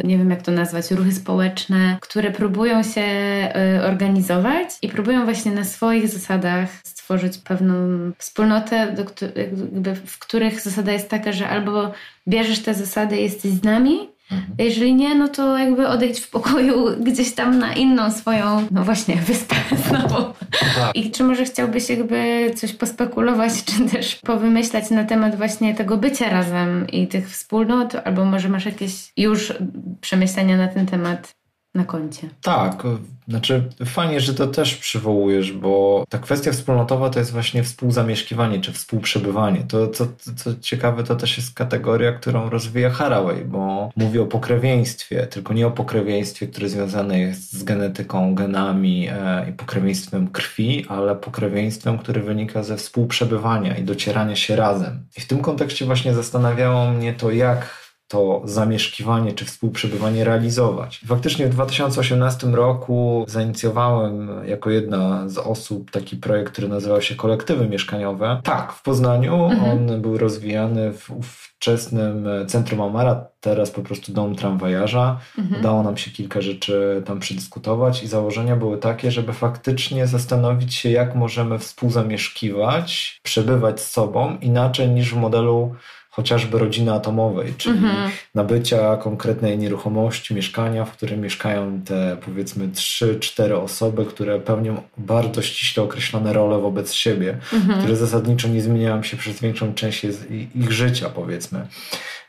nie wiem jak to nazwać, ruchy społeczne, które próbują się e, organizować i próbują właśnie na swoich zasadach stworzyć pewną wspólnotę, do, jakby, w których zasada jest taka, że albo bierzesz te zasady, jesteś z nami, Mhm. Jeżeli nie, no to jakby odejdź w pokoju gdzieś tam na inną swoją, no właśnie, wyspę znowu. Tak. I czy może chciałbyś jakby coś pospekulować, czy też powymyślać na temat właśnie tego bycia razem i tych wspólnot, albo może masz jakieś już przemyślenia na ten temat na koncie? Tak, znaczy, fajnie, że to też przywołujesz, bo ta kwestia wspólnotowa to jest właśnie współzamieszkiwanie czy współprzebywanie. To, co, co ciekawe, to też jest kategoria, którą rozwija Haraway, bo mówi o pokrewieństwie, tylko nie o pokrewieństwie, które związane jest z genetyką, genami e, i pokrewieństwem krwi, ale pokrewieństwem, które wynika ze współprzebywania i docierania się razem. I w tym kontekście właśnie zastanawiało mnie to, jak to zamieszkiwanie czy współprzebywanie realizować. Faktycznie w 2018 roku zainicjowałem jako jedna z osób taki projekt, który nazywał się Kolektywy Mieszkaniowe. Tak, w Poznaniu mhm. on był rozwijany w ówczesnym Centrum Amara, teraz po prostu dom tramwajarza. Mhm. Udało nam się kilka rzeczy tam przedyskutować i założenia były takie, żeby faktycznie zastanowić się, jak możemy współzamieszkiwać, przebywać z sobą inaczej niż w modelu chociażby rodziny atomowej, czyli mhm. nabycia konkretnej nieruchomości, mieszkania, w którym mieszkają te powiedzmy 3-4 osoby, które pełnią bardzo ściśle określone role wobec siebie, mhm. które zasadniczo nie zmieniają się przez większą część ich życia, powiedzmy.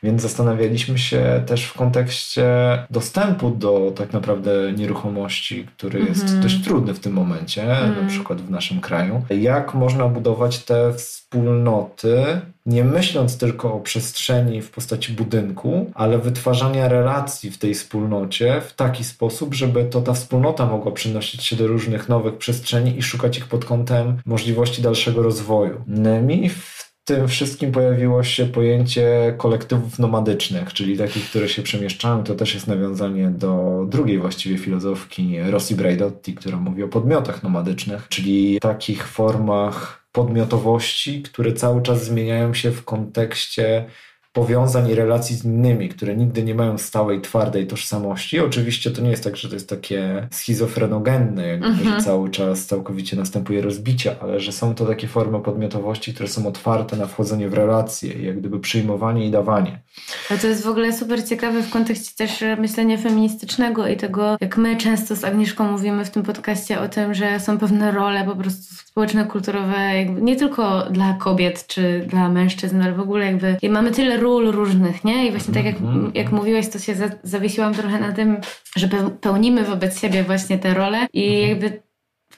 Więc zastanawialiśmy się też w kontekście dostępu do tak naprawdę nieruchomości, który jest mhm. dość trudny w tym momencie, na przykład w naszym kraju. Jak można budować te wspólnoty, nie myśląc tylko o przestrzeni w postaci budynku, ale wytwarzania relacji w tej wspólnocie w taki sposób, żeby to ta wspólnota mogła przenosić się do różnych nowych przestrzeni i szukać ich pod kątem możliwości dalszego rozwoju. Mi w tym wszystkim pojawiło się pojęcie kolektywów nomadycznych, czyli takich, które się przemieszczają. To też jest nawiązanie do drugiej właściwie filozofki Rossi Braidotti, która mówi o podmiotach nomadycznych, czyli takich formach podmiotowości, które cały czas zmieniają się w kontekście powiązań i relacji z innymi, które nigdy nie mają stałej, twardej tożsamości. Oczywiście to nie jest tak, że to jest takie schizofrenogenne, jakby, mhm. że cały czas całkowicie następuje rozbicie, ale że są to takie formy podmiotowości, które są otwarte na wchodzenie w relacje, jak gdyby przyjmowanie i dawanie. A to jest w ogóle super ciekawe w kontekście też myślenia feministycznego i tego, jak my często z Agnieszką mówimy w tym podcaście o tym, że są pewne role po prostu społeczne, kulturowe, nie tylko dla kobiet czy dla mężczyzn, ale w ogóle jakby mamy tyle ról różnych, nie? I właśnie tak jak, mm-hmm. jak mówiłeś, to się za, zawiesiłam trochę na tym, że pełnimy wobec siebie właśnie te role i mm-hmm. jakby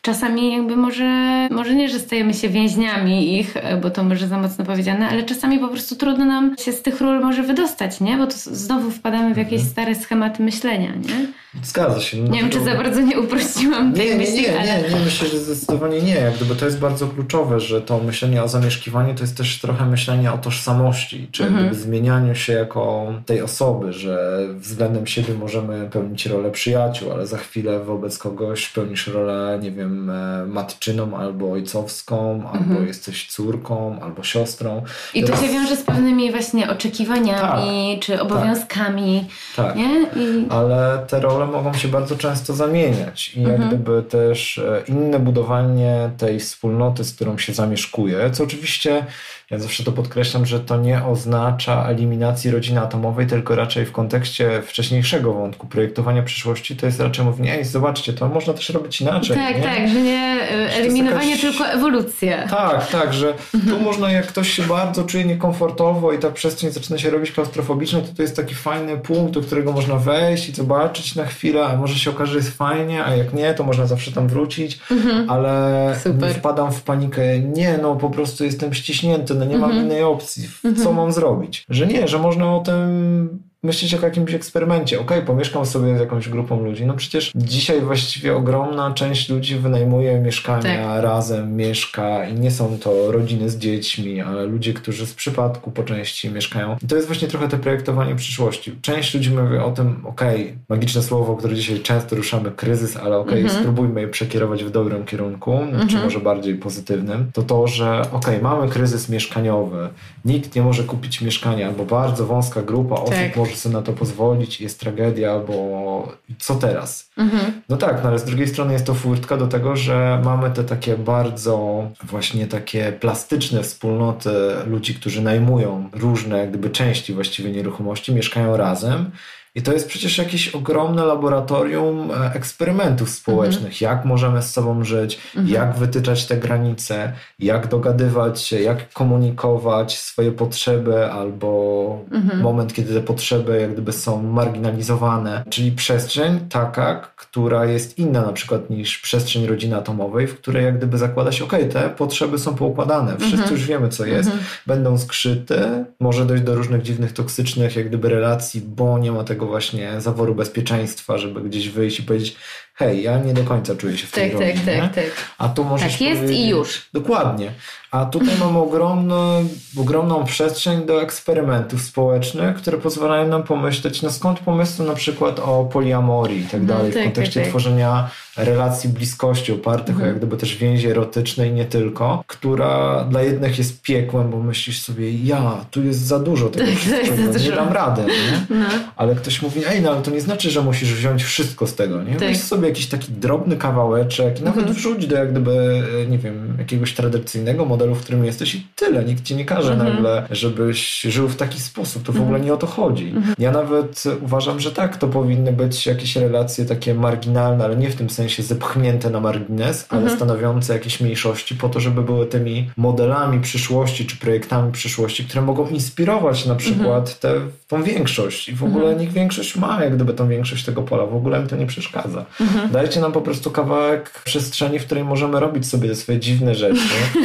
czasami jakby może, może nie, że stajemy się więźniami ich, bo to może za mocno powiedziane, ale czasami po prostu trudno nam się z tych ról może wydostać, nie? Bo to znowu wpadamy w jakieś mhm. stare schematy myślenia, nie? Zgadza się. No nie wiem, czy za bardzo nie uprościłam tej nie, myśli, nie, nie, ale... nie, nie, myślę, że zdecydowanie nie. Jak gdyby to jest bardzo kluczowe, że to myślenie o zamieszkiwaniu to jest też trochę myślenie o tożsamości, czy mhm. zmienianiu się jako tej osoby, że względem siebie możemy pełnić rolę przyjaciół, ale za chwilę wobec kogoś pełnisz rolę, nie wiem, e, matczyną albo ojcowską, albo mhm. jesteś córką, albo siostrą. I to się wiąże z pewnymi właśnie oczekiwaniami, tak, czy obowiązkami. Tak, tak. Nie? I... ale te role mogą się bardzo często zamieniać i jak mhm. gdyby też e, inne budowanie tej wspólnoty, z którą się zamieszkuje, co oczywiście ja zawsze to podkreślam, że to nie oznacza eliminacji rodziny atomowej, tylko raczej w kontekście wcześniejszego wątku projektowania przyszłości to jest raczej mówienie, ej, zobaczcie, to można też robić inaczej. Tak, nie? tak, że nie e, eliminowanie, jakaś... tylko ewolucja. Tak, tak, że mhm. tu można, jak ktoś się bardzo czuje niekomfortowo i ta przestrzeń zaczyna się robić klaustrofobiczna, to to jest taki fajny punkt, do którego można wejść i zobaczyć na chwilę, a może się okaże, że jest fajnie, a jak nie, to można zawsze tam wrócić, mhm. ale Super. wpadam w panikę, nie, no po prostu jestem ściśnięty, no nie mam mhm. innej opcji, co mhm. mam zrobić? Że nie, że można o tym myśleć o jakimś eksperymencie. Okej, okay, pomieszkam sobie z jakąś grupą ludzi. No przecież dzisiaj właściwie ogromna część ludzi wynajmuje mieszkania tak. razem, mieszka i nie są to rodziny z dziećmi, ale ludzie, którzy z przypadku po części mieszkają. I to jest właśnie trochę to projektowanie przyszłości. Część ludzi mówi o tym, okej, okay, magiczne słowo, które dzisiaj często ruszamy, kryzys, ale okej, okay, mhm. spróbujmy je przekierować w dobrym kierunku, mhm. czy może bardziej pozytywnym. To to, że okej, mamy kryzys mieszkaniowy, nikt nie może kupić mieszkania, albo bardzo wąska grupa osób tak. może sobie na to pozwolić, jest tragedia, bo co teraz? Mhm. No tak, no ale z drugiej strony jest to furtka do tego, że mamy te takie bardzo właśnie takie plastyczne wspólnoty ludzi, którzy najmują różne gdyby części właściwie nieruchomości, mieszkają razem I to jest przecież jakieś ogromne laboratorium e, eksperymentów społecznych. Mhm. Jak możemy z sobą żyć, mhm. jak wytyczać te granice, jak dogadywać się, jak komunikować swoje potrzeby albo mhm. moment, kiedy te potrzeby jak gdyby są marginalizowane. Czyli przestrzeń taka, która jest inna na przykład niż przestrzeń rodziny atomowej, w której jak gdyby zakłada się, ok, te potrzeby są poukładane, wszyscy już wiemy co jest, będą skrzyty, może dojść do różnych dziwnych, toksycznych jak gdyby relacji, bo nie ma tego właśnie zaworu bezpieczeństwa, żeby gdzieś wyjść i powiedzieć, hej, ja nie do końca czuję się w tej tak, roli. Tak, tak, tak. A tu możesz Tak jest i już. Dokładnie. A tutaj mamy ogromną, ogromną przestrzeń do eksperymentów społecznych, które pozwalają nam pomyśleć, no skąd pomysły na przykład o poliamorii i tak mhm, dalej, w tak, kontekście tak, tak. tworzenia relacji bliskości opartych mhm. o jak gdyby też więzi erotyczne i nie tylko, która dla jednych jest piekłem, bo myślisz sobie, ja, tu jest za dużo tego wszystkiego, nie dam rady, nie? No. Ale ktoś mówi, ej, no ale to nie znaczy, że musisz wziąć wszystko z tego, nie? Weź sobie jakiś taki drobny kawałeczek i nawet mhm. wrzuć do jak gdyby, nie wiem, jakiegoś tradycyjnego modelu, w którym jesteś i tyle. Nikt ci nie każe mhm. nagle, żebyś żył w taki sposób. To w ogóle mhm. nie o to chodzi. Mhm. Ja nawet uważam, że tak, to powinny być jakieś relacje takie marginalne, ale nie w tym sensie zepchnięte na margines, ale mhm. stanowiące jakieś mniejszości po to, żeby były tymi modelami przyszłości czy projektami przyszłości, które mogą inspirować na przykład tę tą większość. I w ogóle niech większość ma jak gdyby tą większość tego pola. W ogóle mi to nie przeszkadza. Dajcie nam po prostu kawałek przestrzeni, w której możemy robić sobie swoje dziwne rzeczy.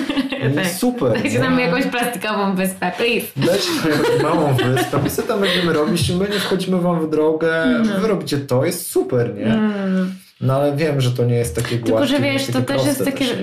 tak. Super. Dajcie nam jakąś plastikową wyspę, please. Dajcie nam małą wyspę. My sobie tam będziemy robić, my nie wchodzimy wam w drogę, mm. wy robicie to, jest super, nie? Mm. No ale wiem, że to nie jest takie gładkie. Tylko, że wiesz, to też jest takie... Też,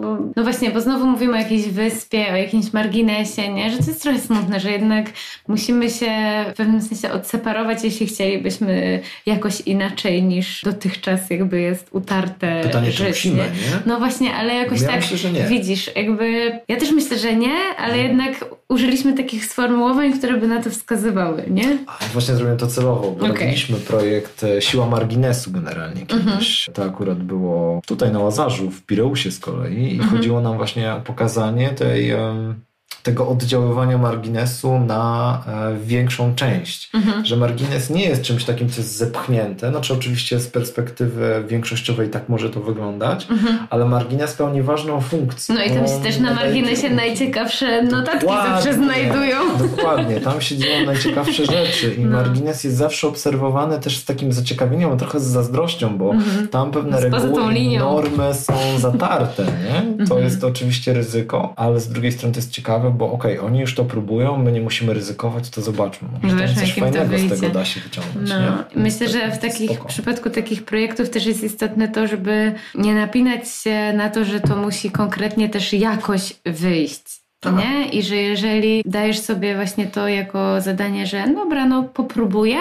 no, no, właśnie, bo znowu mówimy o jakiejś wyspie, o jakimś marginesie, nie? Że to jest trochę smutne, że jednak musimy się w pewnym sensie odseparować, jeśli chcielibyśmy jakoś inaczej niż dotychczas jakby jest utarte Pytanie, życie. Czy musimy, nie? No właśnie, ale jakoś ja tak myślę, że nie. widzisz, jakby... Ja też myślę, że nie, ale hmm. jednak użyliśmy takich sformułowań, które by na to wskazywały, nie? A, właśnie zrobiłem to celowo, bo okay. robiliśmy projekt e, Siła Marginesu generalnie kiedyś. Mhm. To akurat było tutaj na Łazarzu, w Pireusie z kolei i mhm. chodziło nam właśnie o pokazanie tej... Um, tego oddziaływania marginesu na e, większą część. Mhm. Że margines nie jest czymś takim, co jest zepchnięte. Znaczy, oczywiście z perspektywy większościowej tak może to wyglądać, mhm. ale margines pełni ważną funkcję. No i tam się też na marginesie najciekawsze notatki dokładnie, zawsze znajdują. Dokładnie, tam się dzieją najciekawsze rzeczy i no. margines jest zawsze obserwowany też z takim zaciekawieniem, a trochę z zazdrością, bo mhm. tam pewne reguły i normy są zatarte. Nie? To mhm. jest oczywiście ryzyko, ale z drugiej strony to jest ciekawe, bo okej, okay, oni już to próbują, my nie musimy ryzykować, to zobaczmy. Może no coś fajnego z tego da się wyciągnąć. No. Myślę, że w takich w przypadku takich projektów też jest istotne to, żeby nie napinać się na to, że to musi konkretnie też jakoś wyjść. Tak. Nie? I że jeżeli dajesz sobie właśnie to jako zadanie, że dobra, no popróbuję,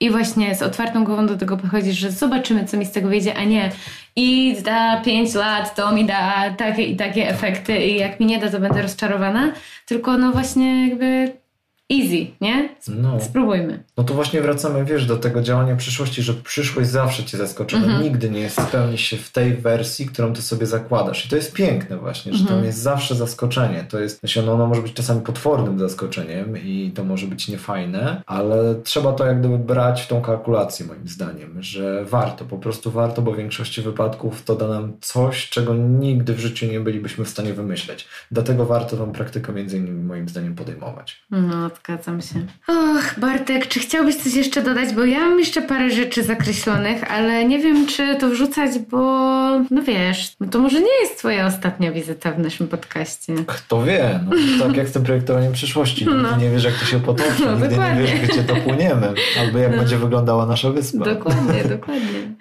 i właśnie z otwartą głową do tego podchodzisz, że zobaczymy, co mi z tego wyjdzie, a nie i za 5 lat to mi da takie i takie efekty i jak mi nie da, to będę rozczarowana. Tylko no właśnie jakby easy, nie? No. Spróbujmy. No to właśnie wracamy, wiesz, do tego działania przyszłości, że przyszłość zawsze cię zaskoczy. Mm -hmm. Nigdy nie spełni się w tej wersji, którą ty sobie zakładasz. I to jest piękne właśnie, że mm -hmm. tam jest zawsze zaskoczenie. To jest, znaczy ono, ono może być czasami potwornym zaskoczeniem i to może być niefajne, ale trzeba to jak gdyby brać w tą kalkulację moim zdaniem, że warto, po prostu warto, bo w większości wypadków to da nam coś, czego nigdy w życiu nie bylibyśmy w stanie wymyśleć. Dlatego warto tą praktykę między innymi moim zdaniem podejmować. No, zgadzam się. Och, Bartek, czy chciałbyś coś jeszcze dodać? Bo ja mam jeszcze parę rzeczy zakreślonych, ale nie wiem, czy to wrzucać, bo no wiesz, no to może nie jest twoja ostatnia wizyta w naszym podcaście. Kto wie? No, tak jak z tym projektowaniem przyszłości. No. nie wiesz, jak to się potoczy. No, Nigdy dokładnie. nie wiesz, gdzie dopłyniemy. Albo jak no. będzie wyglądała nasza wyspa. Dokładnie, dokładnie.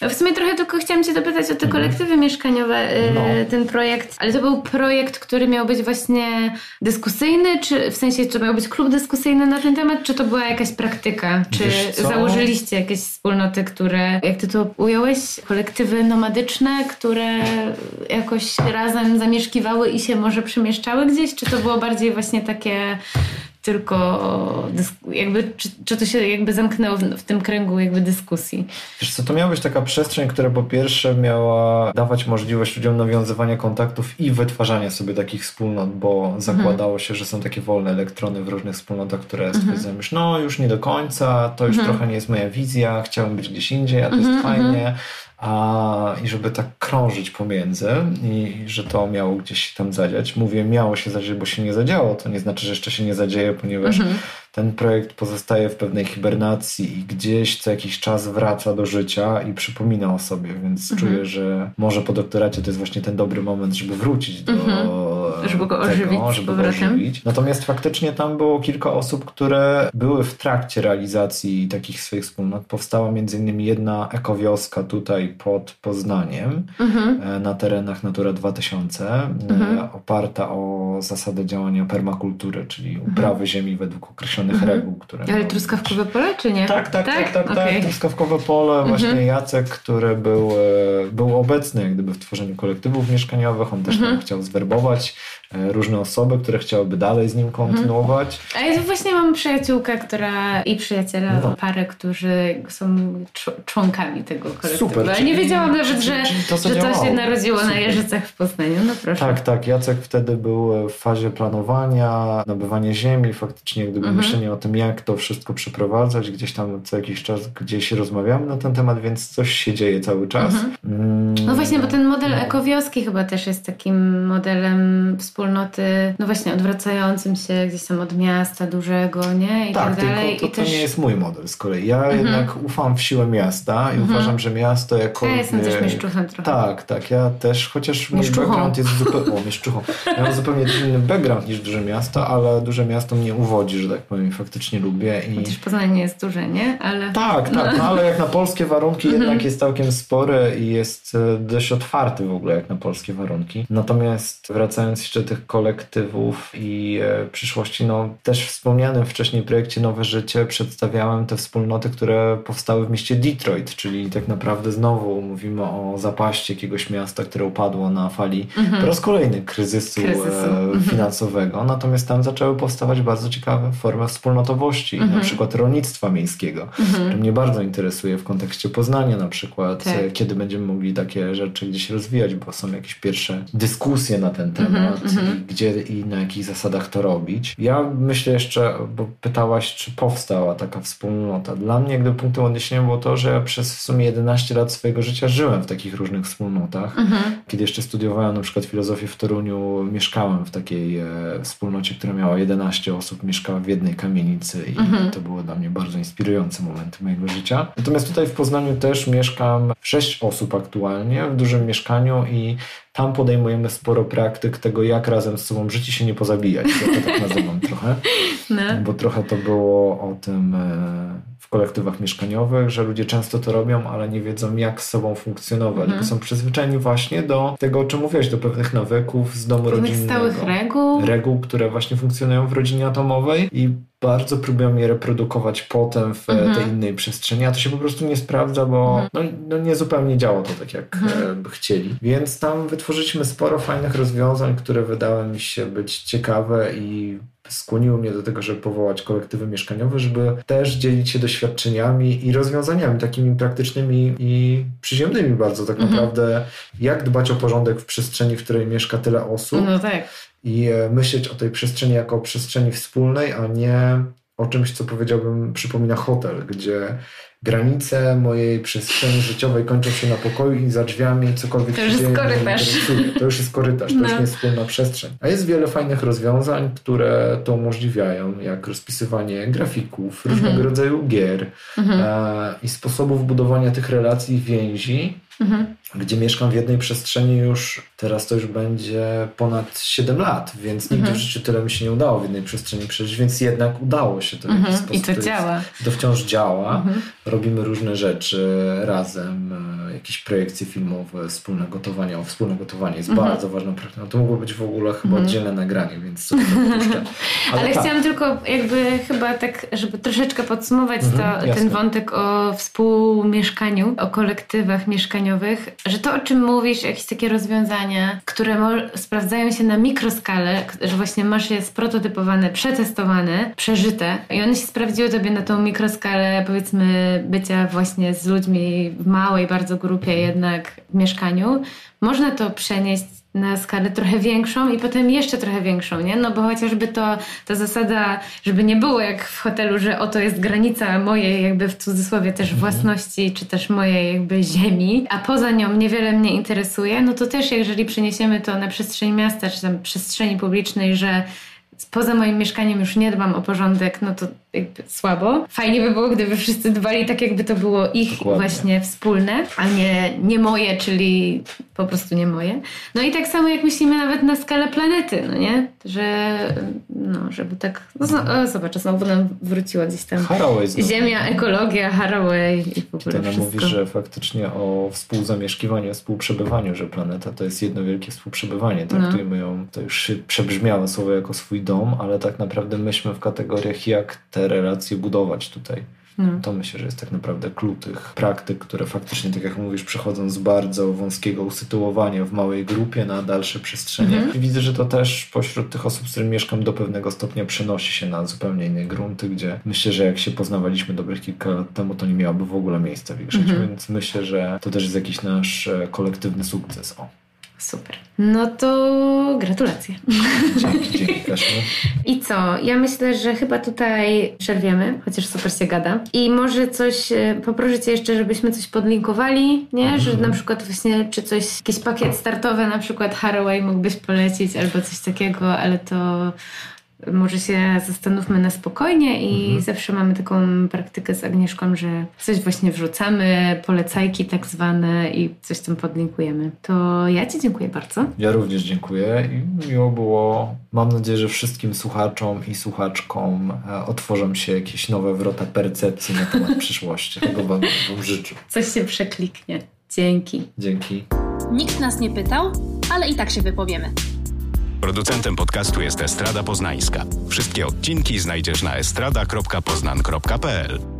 W sumie trochę tylko chciałam Cię dopytać o te mhm. kolektywy mieszkaniowe, y, no. ten projekt, ale to był projekt, który miał być właśnie dyskusyjny, czy w sensie, czy miał być klub dyskusyjny na ten temat, czy to była jakaś praktyka? Czy założyliście jakieś wspólnoty, które, jak Ty to ująłeś, kolektywy nomadyczne, które jakoś razem zamieszkiwały i się może przemieszczały gdzieś, czy to było bardziej właśnie takie tylko jakby, czy, czy to się jakby zamknęło w, w, tym kręgu jakby dyskusji? Wiesz co, to miała być taka przestrzeń, która po pierwsze miała dawać możliwość ludziom nawiązywania kontaktów i wytwarzania sobie takich wspólnot, bo zakładało mhm. się, że są takie wolne elektrony w różnych wspólnotach, które mhm. stwierdzają już, no już nie do końca, to już mhm. trochę nie jest moja wizja, chciałbym być gdzieś indziej, a to jest mhm, fajnie, mhm a, i żeby tak krążyć pomiędzy i że to miało gdzieś się tam zadziać. Mówię miało się zadziać, bo się nie zadziało, to nie znaczy, że jeszcze się nie zadzieje, ponieważ mhm. Ten projekt pozostaje w pewnej hibernacji i gdzieś co jakiś czas wraca do życia i przypomina o sobie, więc mhm. czuję, że może po doktoracie to jest właśnie ten dobry moment, żeby wrócić do mhm. żeby go ożywić tego, żeby go ożywić. Natomiast faktycznie tam było kilka osób, które były w trakcie realizacji takich swoich wspólnot. Powstała między innymi jedna ekowioska tutaj pod Poznaniem mhm. E, na terenach Natura 2000, e, mhm. oparta o zasadę działania permakultury, czyli mhm. uprawy ziemi według określonych mhm. reguł. Które Ale truskawkowe pole, czy nie? Tak, tak, tak, tak, tak, tak truskawkowe pole. Mhm. Właśnie Jacek, który był, e, był obecny gdyby w tworzeniu kolektywów mieszkaniowych, on też mhm. chciał zwerbować różne osoby, które chciałyby dalej z nim kontynuować. A ja właśnie mam przyjaciółkę, która i przyjaciela, no. parę, którzy są członkami tego kolektywu. Super, ale nie wiedziałam nawet, że, to, że to się narodziło Super. na Jeżycach w Poznaniu. No proszę. Tak, tak. Jacek wtedy był w fazie planowania, nabywania ziemi, faktycznie gdyby mhm. myślenie o tym, jak to wszystko przeprowadzać. Gdzieś tam co jakiś czas gdzieś rozmawiamy na ten temat, więc coś się dzieje cały czas. Mhm. Mm. No właśnie, bo ten model ekowioski chyba też jest takim modelem wspólnoty, no właśnie odwracającym się gdzieś tam od miasta dużego, nie? I tak, tak dalej. Tylko to, to też... nie jest mój model z kolei. Ja mhm. jednak ufam w siłę miasta i mhm. uważam, że miasto jako... Ja jestem też mieszczuchem trochę. Tak, tak. Ja też, chociaż mój background jest zupełnie... O, mieszczuchą. Ja mam zupełnie inny background niż duże miasto, ale duże miasto mnie uwodzi, że tak powiem, faktycznie lubię. I... Chociaż Poznań nie jest duże, nie? Ale... Tak, tak. No, ale jak na polskie warunki mhm. jednak jest całkiem spory i jest e, dość otwarty w ogóle jak na polskie warunki. Natomiast wracając jeszcze tych kolektywów i e, przyszłości, no też w wspomnianym wcześniej projekcie Nowe Życie przedstawiałem te wspólnoty, które powstały w mieście Detroit, czyli tak naprawdę znowu mówimy o zapaści jakiegoś miasta, które upadło na fali mhm. po raz kolejny kryzysu, kryzysu. E, mhm. finansowego. Natomiast tam zaczęły powstawać bardzo ciekawe formy wspólnotowości, mhm. na przykład rolnictwa miejskiego, mhm. które mnie bardzo interesuje w kontekście Poznania na przykład, tak. Kiedy będziemy mogli takie rzeczy gdzieś rozwijać, bo są jakieś pierwsze dyskusje na ten temat, mhm. Gdzie i na jakich zasadach to robić. Ja myślę jeszcze, bo pytałaś, czy powstała taka wspólnota. Dla mnie jakby punktem odniesienia było to, że ja przez w sumie 11 lat swojego życia żyłem w takich różnych wspólnotach. Mhm. Kiedy jeszcze studiowałem na przykład filozofię w Toruniu, mieszkałem w takiej e, wspólnocie, która miała 11 osób, mieszkała w jednej kamienicy i mhm. to było dla mnie bardzo inspirujące momenty mojego życia. Natomiast tutaj w Poznaniu też mieszkam 6 osób aktualnie w dużym mieszkaniu i tam podejmujemy sporo praktyk tego, jak razem z sobą żyć i się nie pozabijać. Ja to tak nazywam trochę. No. Bo trochę to było o tym e, w kolektywach mieszkaniowych, że ludzie często to robią, ale nie wiedzą, jak z sobą funkcjonować. Mhm. Bo są przyzwyczajeni właśnie do tego, o czym mówiłeś, do pewnych nawyków z domu pewnych rodzinnego. stałych reguł. Reguł, które właśnie funkcjonują w rodzinie atomowej i bardzo próbują je reprodukować potem w mhm. tej innej przestrzeni, a to się po prostu nie sprawdza, bo mhm. no, no nie zupełnie działa to tak, jak mhm. E, by chcieli. Więc tam wytworzyliśmy sporo fajnych rozwiązań, które wydały mi się być ciekawe i skłoniło mnie do tego, żeby powołać kolektywy mieszkaniowe, żeby też dzielić się doświadczeniami i rozwiązaniami takimi praktycznymi i przyziemnymi bardzo tak mhm. naprawdę, jak dbać o porządek w przestrzeni, w której mieszka tyle osób. No tak. I e, myśleć o tej przestrzeni jako o przestrzeni wspólnej, a nie o czymś, co powiedziałbym przypomina hotel, gdzie granice mojej przestrzeni życiowej kończą się na pokoju i za drzwiami cokolwiek to się dzieje. To już jest korytarz, to no. już nie jest wspólna przestrzeń. A jest wiele fajnych rozwiązań, które to umożliwiają, jak rozpisywanie grafików, różnego mhm. rodzaju gier mhm. e, i sposobów budowania tych relacji i więzi, mhm. gdzie mieszkam w jednej przestrzeni już, teraz to już będzie ponad 7 lat, więc nigdy mhm. w życiu tyle mi się nie udało w jednej przestrzeni przeżyć, więc jednak udało się to w jakiś mhm. sposób. I to, to działa. Jest, to wciąż działa. Mhm. robimy różne rzeczy razem, e, jakieś projekcje filmowe, wspólne gotowanie. O, wspólne gotowanie jest mhm. bardzo ważną praktyką. To mogło być w ogóle chyba mhm. oddzielne nagranie, więc sobie to Ale, Ale tak. chciałam tylko jakby chyba tak, żeby troszeczkę podsumować mhm, to, ten wątek o współmieszkaniu, o kolektywach mieszkaniowych, że to o czym mówisz, jakieś takie rozwiązania, które sprawdzają się na mikroskalę, że właśnie masz je sprototypowane, przetestowane, przeżyte i one się sprawdziły tobie na tą mikroskalę powiedzmy bycia właśnie z ludźmi w małej bardzo grupie jednak w mieszkaniu, można to przenieść na skalę trochę większą i potem jeszcze trochę większą, nie? No bo chociażby to, ta zasada, żeby nie było jak w hotelu, że oto jest granica mojej jakby w cudzysłowie też mhm. własności, czy też mojej jakby ziemi, a poza nią niewiele mnie interesuje, no to też jeżeli przeniesiemy to na przestrzeń miasta, czy tam przestrzeni publicznej, że poza moim mieszkaniem już nie dbam o porządek, no to słabo. Fajnie by było, gdyby wszyscy dbali tak, jakby to było ich Dokładnie. właśnie wspólne, a nie, nie moje, czyli po prostu nie moje. No i tak samo jak myślimy nawet na skalę planety, no nie? Że, no, żeby tak, no o, zobacz, znowu nam wróciła gdzieś tam Haraway ziemia, ekologia, Haraway i w ogóle Ty mówisz, że faktycznie o współzamieszkiwaniu, współprzebywaniu, że planeta to jest jedno wielkie współprzebywanie. Traktujemy no. ją, to już przebrzmiało słowo jako swój dom, ale tak naprawdę myślmy w kategoriach, jak te relacje budować tutaj. No. To myślę, że jest tak naprawdę klucz tych praktyk, które faktycznie, tak jak mówisz, przechodzą z bardzo wąskiego usytuowania w małej grupie na dalsze przestrzenie. Mhm. I widzę, że to też pośród tych osób, z którymi mieszkam, do pewnego stopnia przenosi się na zupełnie inne grunty, gdzie myślę, że jak się poznawaliśmy dobrych kilka lat temu, to nie miałoby w ogóle miejsca w ich życiu, mhm. więc myślę, że to też jest jakiś nasz e, kolektywny sukces. O. Super. No to gratulacje. Dzięki, dzięki I co? Ja myślę, że chyba tutaj przerwiemy, chociaż super się gada. I może coś, e, poproszę Cię jeszcze, żebyśmy coś podlinkowali, nie? Mhm. Że na przykład właśnie, czy coś, jakiś pakiet startowy, na przykład Haraway mógłbyś polecić albo coś takiego, ale to może się zastanówmy na spokojnie i mhm. zawsze mamy taką praktykę z Agnieszką, że coś właśnie wrzucamy, polecajki tak zwane i coś tam podlinkujemy. To ja Ci dziękuję bardzo. Ja również dziękuję i miło było. Mam nadzieję, że wszystkim słuchaczom i słuchaczkom e, otworzą się jakieś nowe wrota percepcji na temat przyszłości. Tego Wam, wam życzę. Coś się przekliknie. Dzięki. Dzięki. Nikt nas nie pytał, ale i tak się wypowiemy. Producentem podcastu jest Estrada Poznańska. Wszystkie odcinki znajdziesz na estrada.poznan.pl.